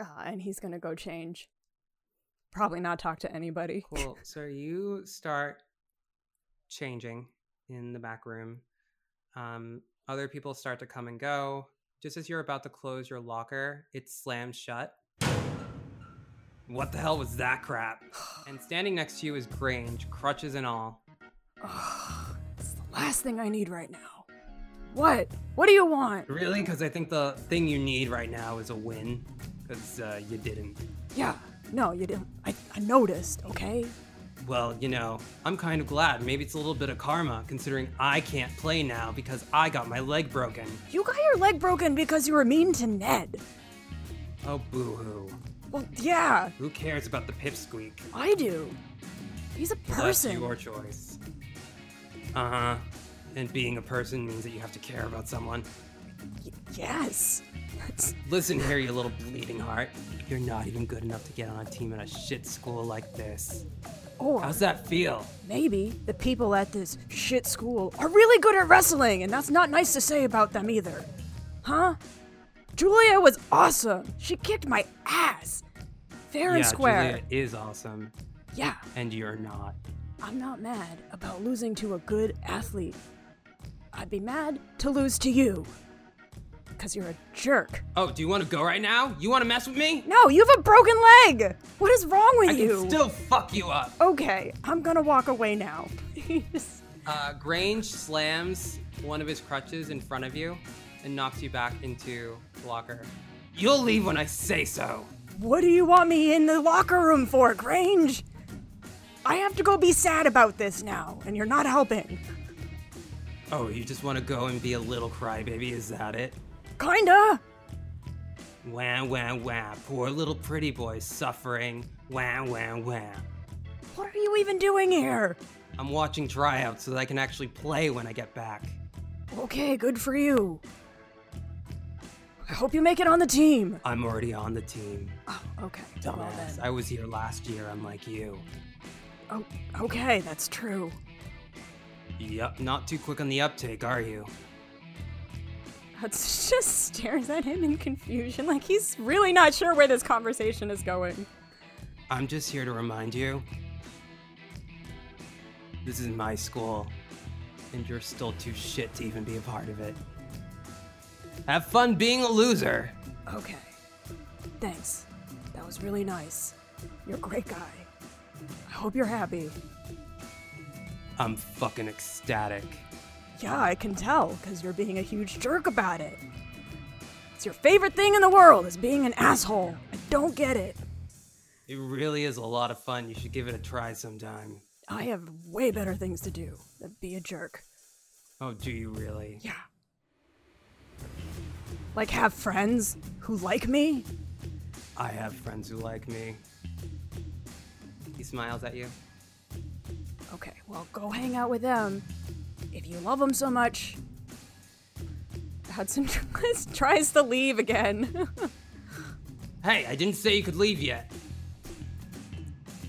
Ah, and he's gonna go change. Probably not talk to anybody. Cool. So you start changing in the back room. Um, other people start to come and go. Just as you're about to close your locker, it slams shut. What the hell was that crap? (sighs) And standing next to you is Grange, crutches and all. Ugh, (sighs) it's the last thing I need right now. What? What do you want? Really? Because I think the thing you need right now is a win. Because uh, you didn't. Yeah, no, you didn't. I, I noticed, okay? Well, you know, I'm kind of glad. Maybe it's a little bit of karma, considering I can't play now because I got my leg broken. You got your leg broken because you were mean to Ned. Oh, boo hoo. Well, yeah, Who cares about the pipsqueak? I do. He's a person. That's your choice. Uh huh. And being a person means that you have to care about someone. Y- yes. That's, Listen here, you little bleeding heart. You're not even good enough to get on a team at a shit school like this. Or How's that feel? maybe the people at this shit school are really good at wrestling, and that's not nice to say about them either. Huh? Julia was awesome. She kicked my ass. Fair yeah, and square. Julia is awesome, Yeah, and you're not. I'm not mad about losing to a good athlete. I'd be mad to lose to you. Because you're a jerk. Oh, do you want to go right now? You want to mess with me? No, you have a broken leg! What is wrong with I you? I can still fuck you up. Okay, I'm gonna walk away now. Please. (laughs) Uh, Grange slams one of his crutches in front of you and knocks you back into the locker. You'll leave when I say so. What do you want me in the locker room for, Grange? I have to go be sad about this now, and you're not helping. Oh, you just want to go and be a little crybaby? Is that it? Kinda. Wah, wah, wah. Poor little pretty boy suffering. Wah, wah, wah. What are you even doing here? I'm watching tryouts so that I can actually play when I get back. Okay, good for you. I hope you make it on the team. I'm already on the team. Oh, okay. Well Dumbass. then. I was here last year, unlike you. Oh, okay, that's true. Yup, not too quick on the uptake, are you? (laughs) Just stares at him in confusion, like he's really not sure where this conversation is going. I'm just here to remind you this is my school, and you're still too shit to even be a part of it. Have fun being a loser! Okay. Thanks. That was really nice. You're a great guy. I hope you're happy. I'm fucking ecstatic. Yeah, I can tell, because you're being a huge jerk about it. It's your favorite thing in the world is being an asshole. I don't get it. It really is a lot of fun. You should give it a try sometime. I have way better things to do than be a jerk. Oh, do you really? Yeah. Like have friends who like me? I have friends who like me. He smiles at you. Okay, well, go hang out with them. If you love him so much. Hudson (laughs) tries to leave again. (laughs) Hey, I didn't say you could leave yet.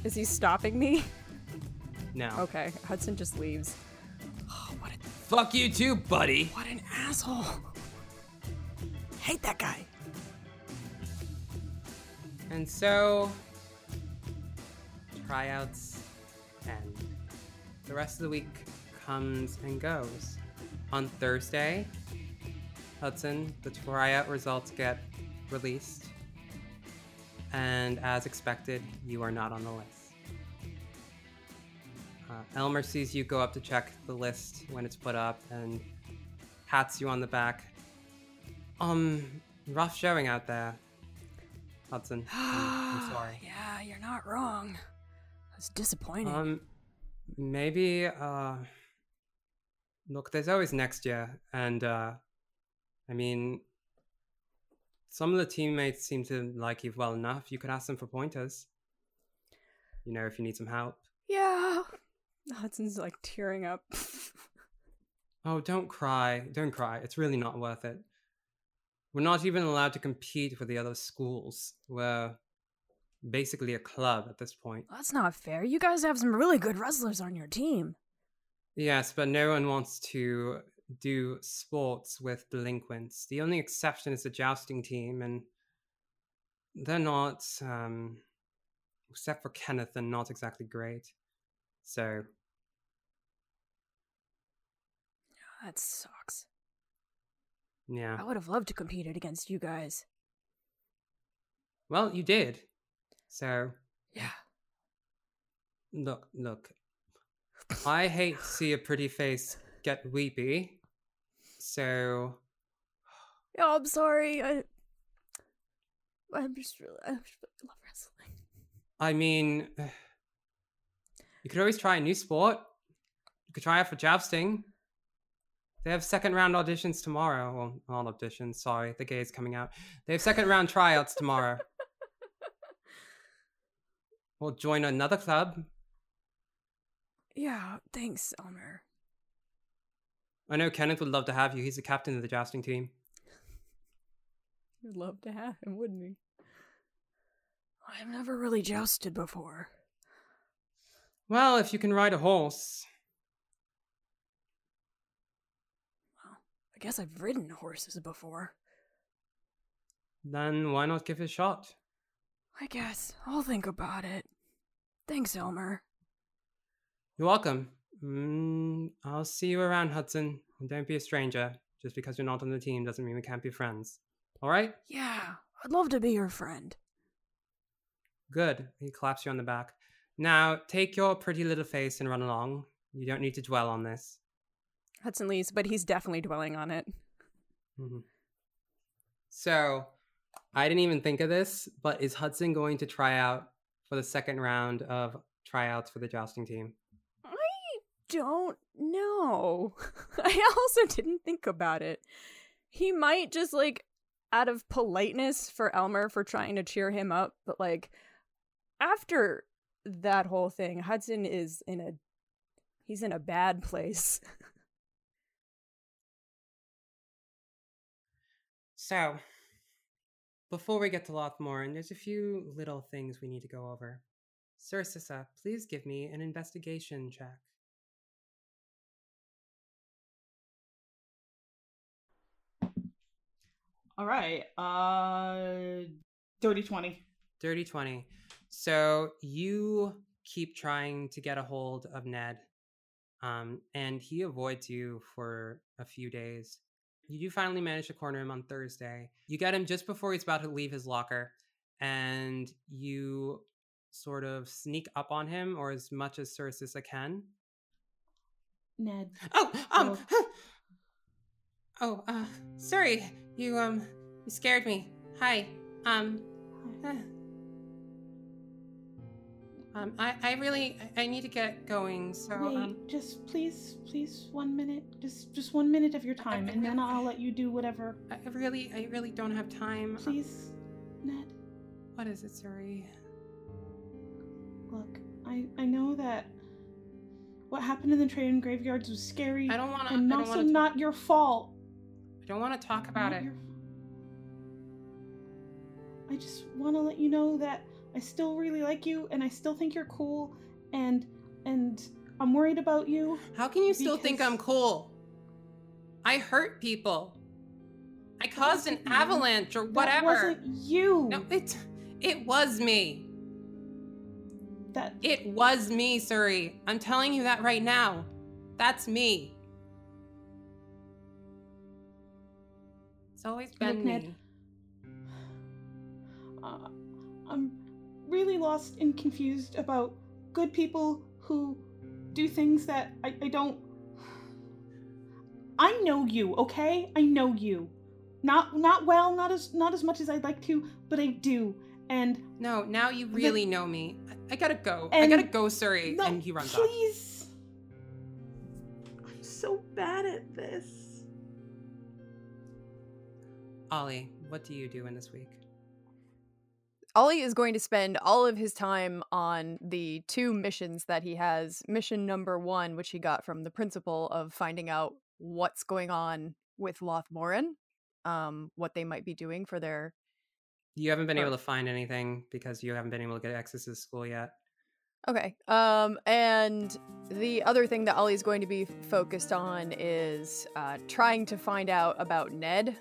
is he stopping me? No. Okay, Hudson just leaves. Oh, what? a Fuck you too, buddy. What an asshole. Hate that guy. And so, tryouts end. The rest of the week comes and goes. On Thursday, Hudson, the tryout results get released. And as expected, you are not on the list. Uh, Elmer sees you go up to check the list when it's put up and pats you on the back. Um, rough showing out there. Hudson. I'm, (gasps) I'm sorry. Yeah, you're not wrong. That's disappointing. Um, maybe, uh, look, there's always next year, and, uh, I mean, some of the teammates seem to like you well enough. You could ask them for pointers. You know, if you need some help. Yeah. Hudson's like tearing up. (laughs) Oh, don't cry. Don't cry. It's really not worth it. We're not even allowed to compete with the other schools. We're basically a club at this point. That's not fair. You guys have some really good wrestlers on your team. Yes, but no one wants to do sports with delinquents. The only exception is the jousting team, and they're not, um, except for Kenneth, they're not exactly great. So, That sucks. yeah. I would have loved to competed against you guys. Well, you did. So, Yeah. look, look. I hate to see a pretty face get weepy. So, Yeah, I'm sorry. I I'm just really I just really love wrestling. I mean, you could always try a new sport. You could try out for jousting. They have second round auditions tomorrow. Well, not auditions, sorry. The gay's coming out. They have second round tryouts tomorrow. (laughs) We'll join another club. Yeah, thanks, Elmer. I know Kenneth would love to have you. He's the captain of the jousting team. (laughs) You'd love to have him, wouldn't he? I've never really jousted before. Well, if you can ride a horse. Well, I guess I've ridden horses before. Then why not give it a shot? I guess I'll think about it. Thanks, Elmer. You're welcome. Mm, I'll see you around, Hudson. And don't be a stranger. Just because you're not on the team doesn't mean we can't be friends. All right? Yeah, I'd love to be your friend. Good. He claps you on the back. Now, take your pretty little face and run along. You don't need to dwell on this. Hudson leaves, but he's definitely dwelling on it. Mhm. So, I didn't even think of this, but is Hudson going to try out for the second round of tryouts for the jousting team? Don't know. (laughs) I also didn't think about it. He might just like out of politeness for Elmer for trying to cheer him up, but like after that whole thing, Hudson is in a he's in a bad place. (laughs) So, before we get to Lothmorn, there's a few little things we need to go over. Sir Sissa, please give me an investigation check. All right. Uh, dirty twenty. Dirty 20. So, you keep trying to get a hold of Ned, um, and he avoids you for a few days. You do finally manage to corner him on Thursday. You get him just before he's about to leave his locker, and you sort of sneak up on him, or as much as Sir Sissa can. Ned. Oh, um, Oh. (laughs) oh, uh, sorry, you, um, you scared me. Hi, um, uh, um, I, I really, I I need to get going, so, Wait, um, just please, please, one minute, just just one minute of your time, and then I'll let you do whatever. I I really, I really don't have time. Uh, Please, Ned. What is it, sorry? Look, I I know that what happened in the train graveyards was scary I don't want to, I and don't also not your fault. I don't want to talk about it. your- I just want to let you know that I still really like you, and I still think you're cool, and and I'm worried about you. How can you still think I'm cool? I hurt people. I caused an you. avalanche or That whatever. wasn't you. No, it, it was me. That It was me, Suri. I'm telling you that right now. That's me. It's always been Look, Ned, me. uh, I'm really lost and confused about good people who do things that I, I don't. I know you, okay? I know you. Not not well, not as not as much as I'd like to, but I do. And No, now you really know me. I, I gotta go. I gotta go, Suri. no, and he runs off. please. I'm so bad at this. Ollie, what do you do in this week? Ollie is going to spend all of his time on the two missions that he has. Mission number one, which he got from the principal of finding out what's going on with Lothmorin, um, what they might be doing for their You haven't been able to find anything because you haven't been able to get access to school yet. Okay. Um, and the other thing that Ollie's going to be focused on is uh, trying to find out about Ned.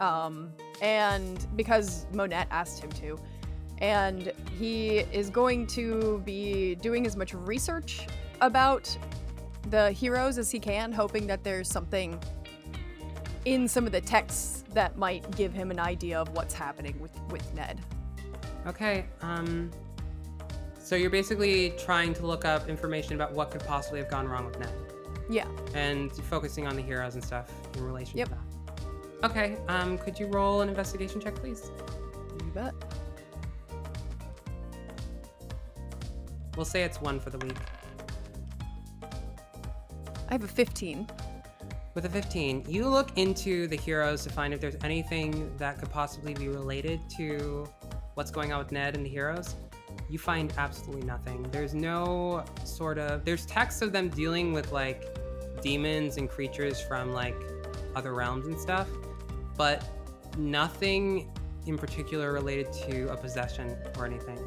Um, and because Monette asked him to. And he is going to be doing as much research about the heroes as he can, hoping that there's something in some of the texts that might give him an idea of what's happening with, with Ned. Okay. Um. So you're basically trying to look up information about what could possibly have gone wrong with Ned, Yeah. and focusing on the heroes and stuff in relation Yep. to that. Okay. Um. Could you roll an investigation check, please? You bet. We'll say it's one for the week. I have a 15. With a 15, you look into the heroes to find if there's anything that could possibly be related to what's going on with Ned and the heroes. You find absolutely nothing. There's no sort of there's texts of them dealing with like demons and creatures from like other realms and stuff, but nothing in particular related to a possession or anything.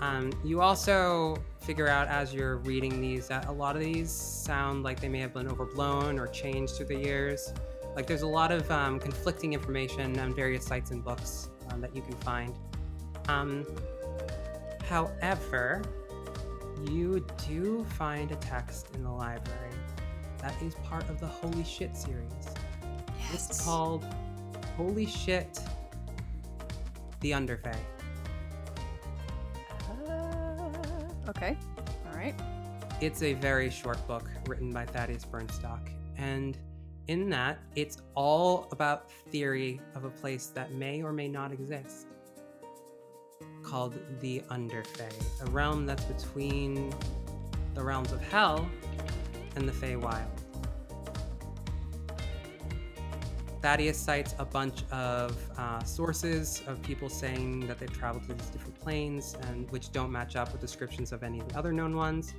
Um, you also figure out as you're reading these that a lot of these sound like they may have been overblown or changed through the years. Like there's a lot of um, conflicting information on various sites and books um, that you can find. Um, however, you do find a text in the library that is part of the Holy Shit series. Yes. It's called Holy Shit The Underfey. Uh, okay. All right. It's a very short book written by Thaddeus Bernstock, and in that, it's all about theory of a place that may or may not exist, called the Underfey, a realm that's between the realms of Hell and the Feywild. Thaddeus cites a bunch of uh, sources of people saying that they've traveled to these different planes, and which don't match up with descriptions of any of the other known ones,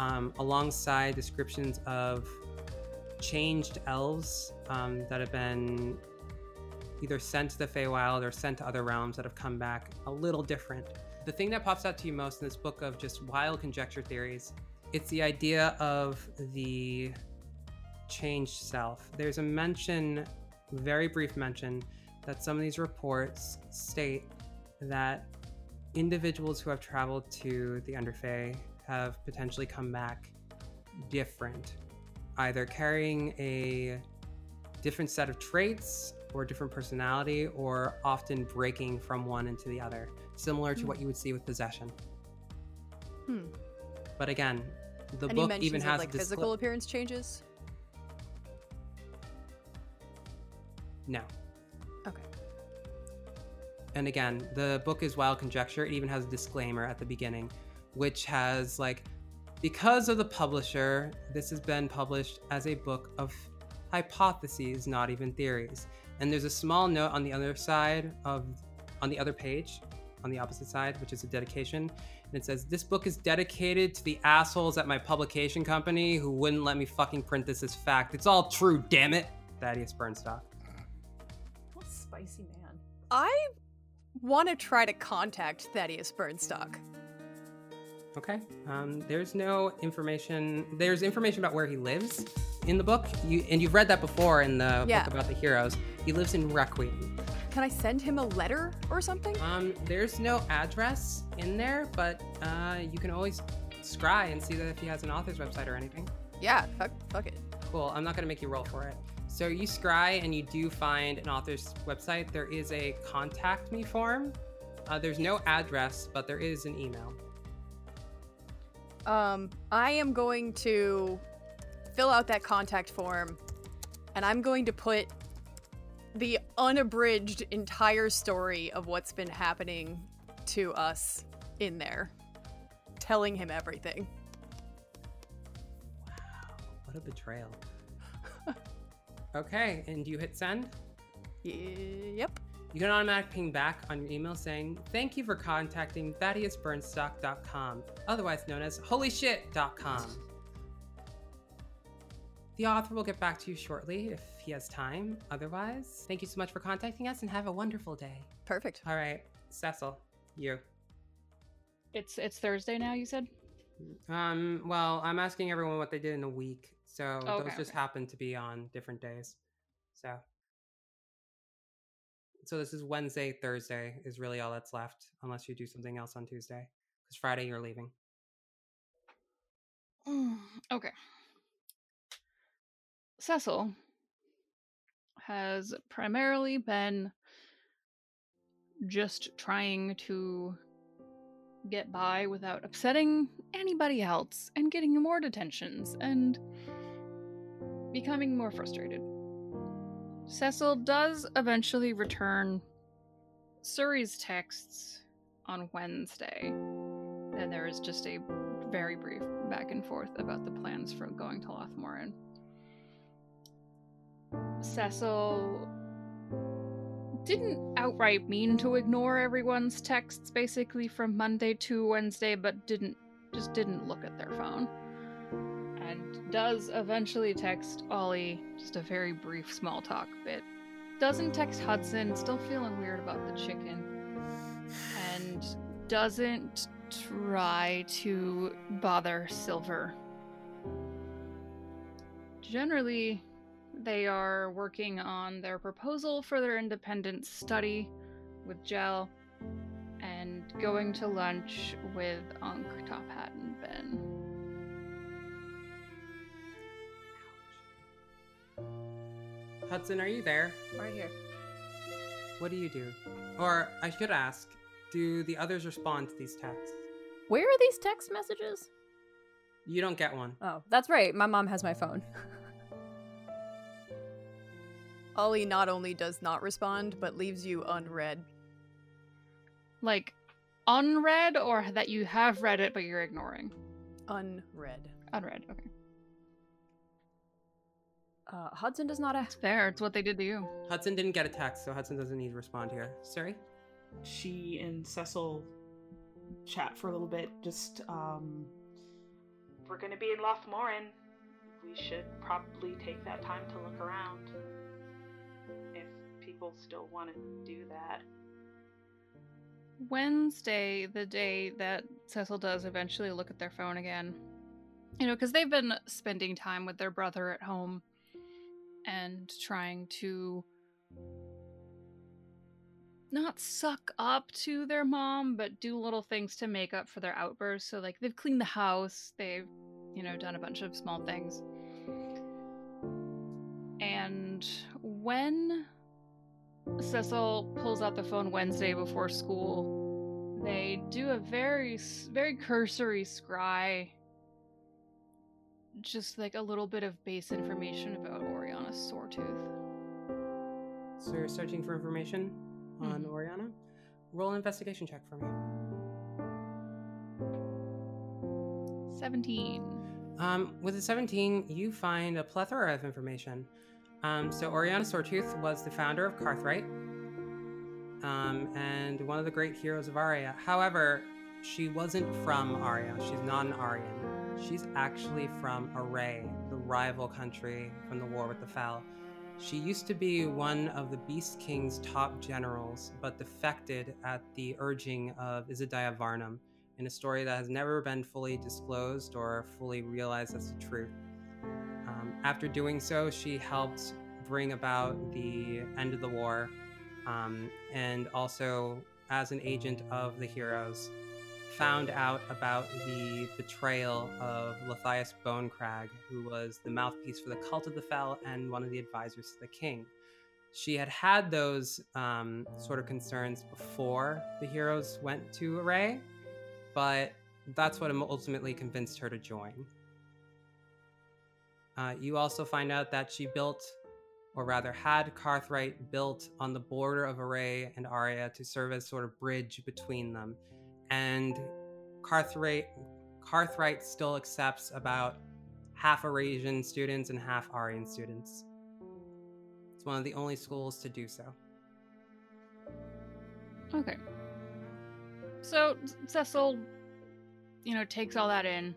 um, alongside descriptions of changed elves um, that have been either sent to the Feywild or sent to other realms that have come back a little different. The thing that pops out to you most in this book of just wild conjecture theories, it's the idea of the changed self. There's a mention, very brief mention, that some of these reports state that individuals who have traveled to the Underfey have potentially come back different, either carrying a different set of traits or different personality, or often breaking from one into the other, similar to Hmm. what you would see with possession. Hmm. But again, the Any book even of, has like physical appearance changes? No. Okay. And again, the book is wild conjecture. It even has a disclaimer at the beginning, which has like, because of the publisher, this has been published as a book of hypotheses, not even theories. And there's a small note on the other side of, on the other page, on the opposite side, which is a dedication. And it says, This book is dedicated to the assholes at my publication company who wouldn't let me fucking print this as fact. It's all true, damn it. Thaddeus Bernstock. What spicy man. I want to try to contact Thaddeus Bernstock. Okay. Um, there's no information. There's information about where he lives in the book. You and you've read that before in the Yeah. book about the heroes. He lives in Requiem. Can I send him a letter or something? Um, there's no address in there, but uh, you can always scry and see that if he has an author's website or anything. Yeah, fuck, fuck it. Cool. I'm not gonna make you roll for it. So you scry and you do find an author's website. There is a contact me form. Uh, there's no address, but there is an email. Um, I am going to fill out that contact form, and I'm going to put the unabridged entire story of what's been happening to us in there, telling him everything. Wow, what a betrayal. Okay, and you hit send? Yep. You get an automatic ping back on your email saying, Thank you for contacting ThaddeusBernstock.com, otherwise known as holyshit.com. The author will get back to you shortly if he has time. Otherwise, thank you so much for contacting us and have a wonderful day. Perfect. All right, Cecil, you. It's it's Thursday now. You said. Um, well, I'm asking everyone what they did in a week, so Okay, those just okay. happen to be on different days. So, so this is Wednesday, Thursday is really all that's left, unless you do something else on Tuesday, because Friday you're leaving. Mm, okay. Cecil has primarily been just trying to get by without upsetting anybody else and getting more detentions and becoming more frustrated. Cecil does eventually return Suri's texts on Wednesday, and there is just a very brief back and forth about the plans for going to Lothmoran. Cecil didn't outright mean to ignore everyone's texts basically from Monday to Wednesday, but didn't just didn't look at their phone. And does eventually text Ollie just a very brief small talk bit. Doesn't text Hudson, still feeling weird about the chicken. And doesn't try to bother Silver. Generally, they are working on their proposal for their independent study with Gel and going to lunch with Unc, Top Hat, and Ben. Hudson, are you there? Right here. What do you do? Or I should ask, do the others respond to these texts? Where are these text messages? You don't get one. Oh, that's right. My mom has my phone. (laughs) Ollie not only does not respond, but leaves you unread. Like, unread, or that you have read it but you're ignoring? Unread. Unread, okay. Uh, Hudson does not It's ask. fair, it's what they did to you. Hudson didn't get a text, so Hudson doesn't need to respond here. Suri? She and Cecil chat for a little bit. Just, um, we're gonna be in Lothmoran. We should probably take that time to look around. If people still want to do that. Wednesday, the day that Cecil does eventually look at their phone again. You know, because they've been spending time with their brother at home and trying to not suck up to their mom, but do little things to make up for their outbursts. So, like, they've cleaned the house, they've, you know, done a bunch of small things. And when Cecil pulls out the phone Wednesday before school. They do a very, very cursory scry. Just like a little bit of base information about sore tooth. So you're searching for information on Mhm. Oriana? Roll an investigation check for me. 17. Um, with a 17, you find a plethora of information. Um, so Oriana Sortooth was the founder of Carthright, um, and one of the great heroes of Aria. However, she wasn't from Aria. She's not an Aryan. She's actually from Array, the rival country from the war with the Fel. She used to be one of the Beast King's top generals, but defected at the urging of Isadiah Varnum in a story that has never been fully disclosed or fully realized as the truth. Um, after doing so, she helped bring about the end of the war, um, and also, as an agent of the heroes, found out about the betrayal of Lathias Bonecrag, who was the mouthpiece for the cult of the Fell and one of the advisors to the king. She had had those um, sort of concerns before the heroes went to Array, but that's what ultimately convinced her to join. Uh, you also find out that she built, or rather had Carthright built on the border of Array and Aria to serve as sort of bridge between them. And Carthright, still accepts about half Eurasian students and half Aryan students. It's one of the only schools to do so. Okay. So Cecil, you know, takes all that in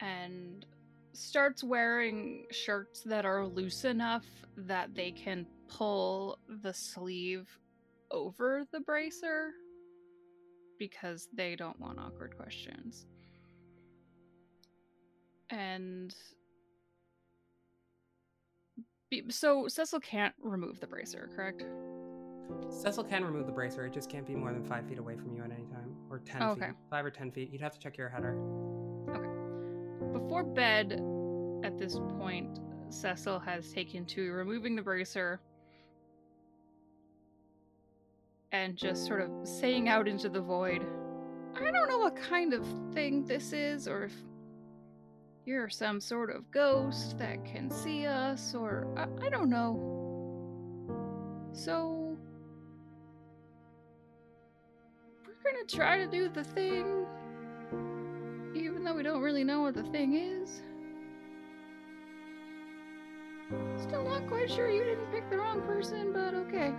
and starts wearing shirts that are loose enough that they can pull the sleeve over the bracer because they don't want awkward questions. And be- so Cecil can't remove the bracer, correct? Cecil can remove the bracer. It just can't be more than five feet away from you at any time, or ten Oh, feet. okay. Five or ten feet. You'd have to check your header. Okay. Before bed, at this point, Cecil has taken to removing the bracer and just sort of saying out into the void, I don't know what kind of thing this is, or if you're some sort of ghost that can see us, or I, I don't know. So, we're gonna try to do the thing even though we don't really know what the thing is. Still not quite sure you didn't pick the wrong person, but okay.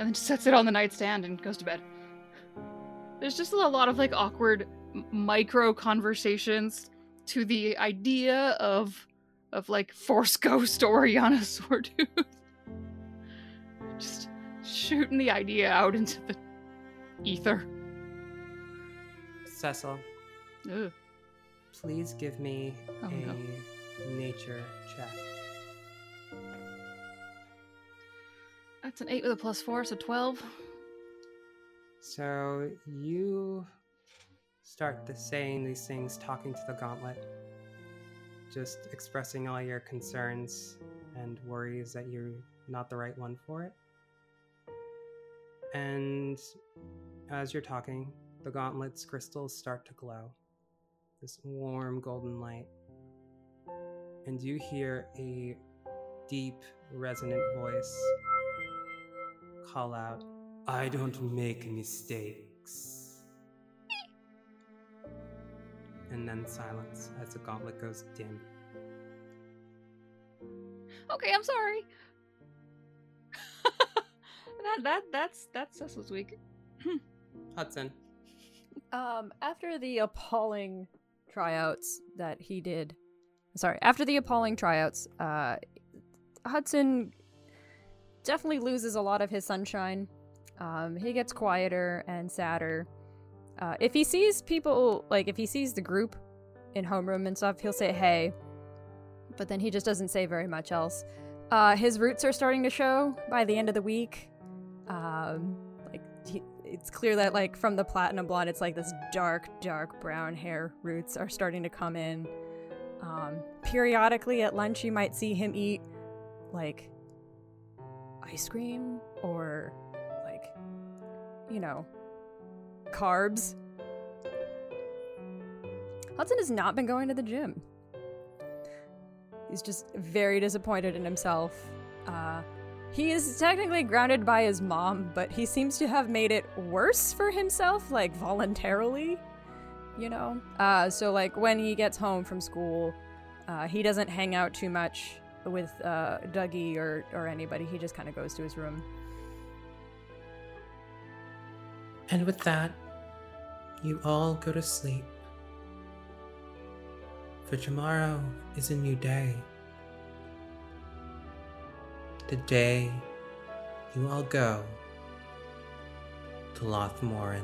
And then just sets it on the nightstand and goes to bed. There's just a lot of like awkward micro conversations to the idea of of like Force Ghost Oriana Swordtooth. (laughs) just shooting the idea out into the ether. Cecil, Ugh. please give me Oh, a no. nature check. That's an 8 with a plus 4, so 12. So you start the saying these things, talking to the gauntlet, just expressing all your concerns and worries that you're not the right one for it. And as you're talking, the gauntlet's crystals start to glow. This warm golden light. And you hear a deep, resonant voice call out, I don't make mistakes. And then silence as the gauntlet goes dim. Okay, I'm sorry. (laughs) that that that's that's Cecil's week. Hudson. Um, after the appalling tryouts that he did, sorry, after the appalling tryouts, uh, Hudson definitely loses a lot of his sunshine. Um, he gets quieter and sadder. Uh, if he sees people, like if he sees the group in homeroom and stuff, he'll say hey, but then he just doesn't say very much else. Uh, his roots are starting to show by the end of the week. Um, like he, it's clear that like from the platinum blonde, it's like this dark, dark brown hair roots are starting to come in. Um, periodically at lunch, you might see him eat like ice cream or like you know carbs. Hudson has not been going to the gym. He's just very disappointed in himself. Uh, he is technically grounded by his mom, but he seems to have made it worse for himself, like voluntarily. You know? Uh, so, like, when he gets home from school, uh, he doesn't hang out too much with uh, Dougie or, or anybody. He just kind of goes to his room. And with that, you all go to sleep. For tomorrow is a new day. The day you all go to Lothmorin.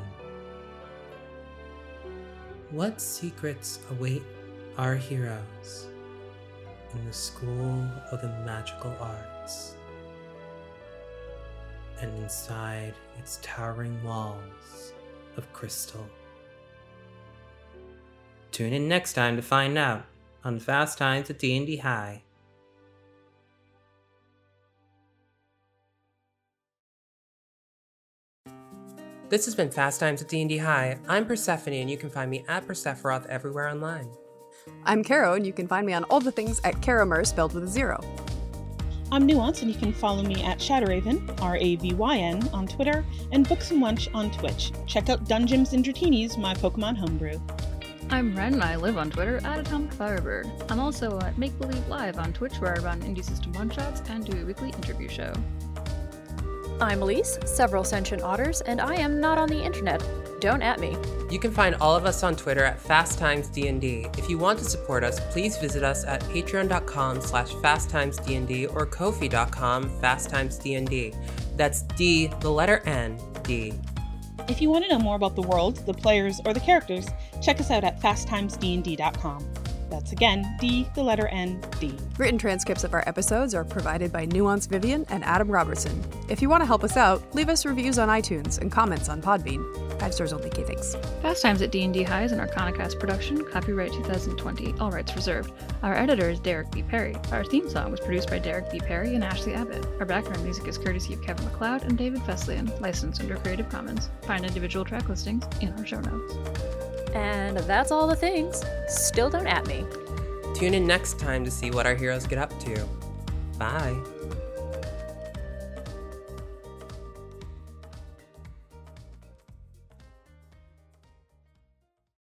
What secrets await our heroes in the School of the Magical Arts? and inside its towering walls of crystal. Tune in next time to find out on Fast Times at D&D High. This has been Fast Times at D&D High. I'm Persephone and you can find me at Persephoroth everywhere online. I'm Caro, and you can find me on all the things at Caromer, spelled with a zero. I'm Nuance, and you can follow me at Shadowravyn, R A V Y N, on Twitter, and Books and Lunch on Twitch. Check out Dungeons and Dratinis, my Pokemon homebrew. I'm Ren and I live on Twitter at Atomic Firebird. I'm also at Make Believe Live on Twitch where I run Indie System One Shots and do a weekly interview show. I'm Elise, several sentient otters, and I am not on the internet. Don't at me. You can find all of us on Twitter at FastTimesDND. If you want to support us, please visit us at patreon.com slash fasttimesdnd or kofi.com fasttimesdnd. That's D, the letter N, D. If you want to know more about the world, the players, or the characters, check us out at fasttimesdnd.com. That's again, D, the letter N, D. Written transcripts of our episodes are provided by Nuance Vivian and Adam Robertson. If you want to help us out, leave us reviews on iTunes and comments on Podbean. Five stars only, K thanks. Fast Times at D&D High is an Arcanicast production, copyright 2020, all rights reserved. Our editor is Derek B. Perry. Our theme song was produced by Derek B. Perry and Ashley Abbott. Our background music is courtesy of Kevin MacLeod and David Fesliyan, licensed under Creative Commons. Find individual track listings in our show notes. And that's all the things. Still don't at me. Tune in next time to see what our heroes get up to. Bye.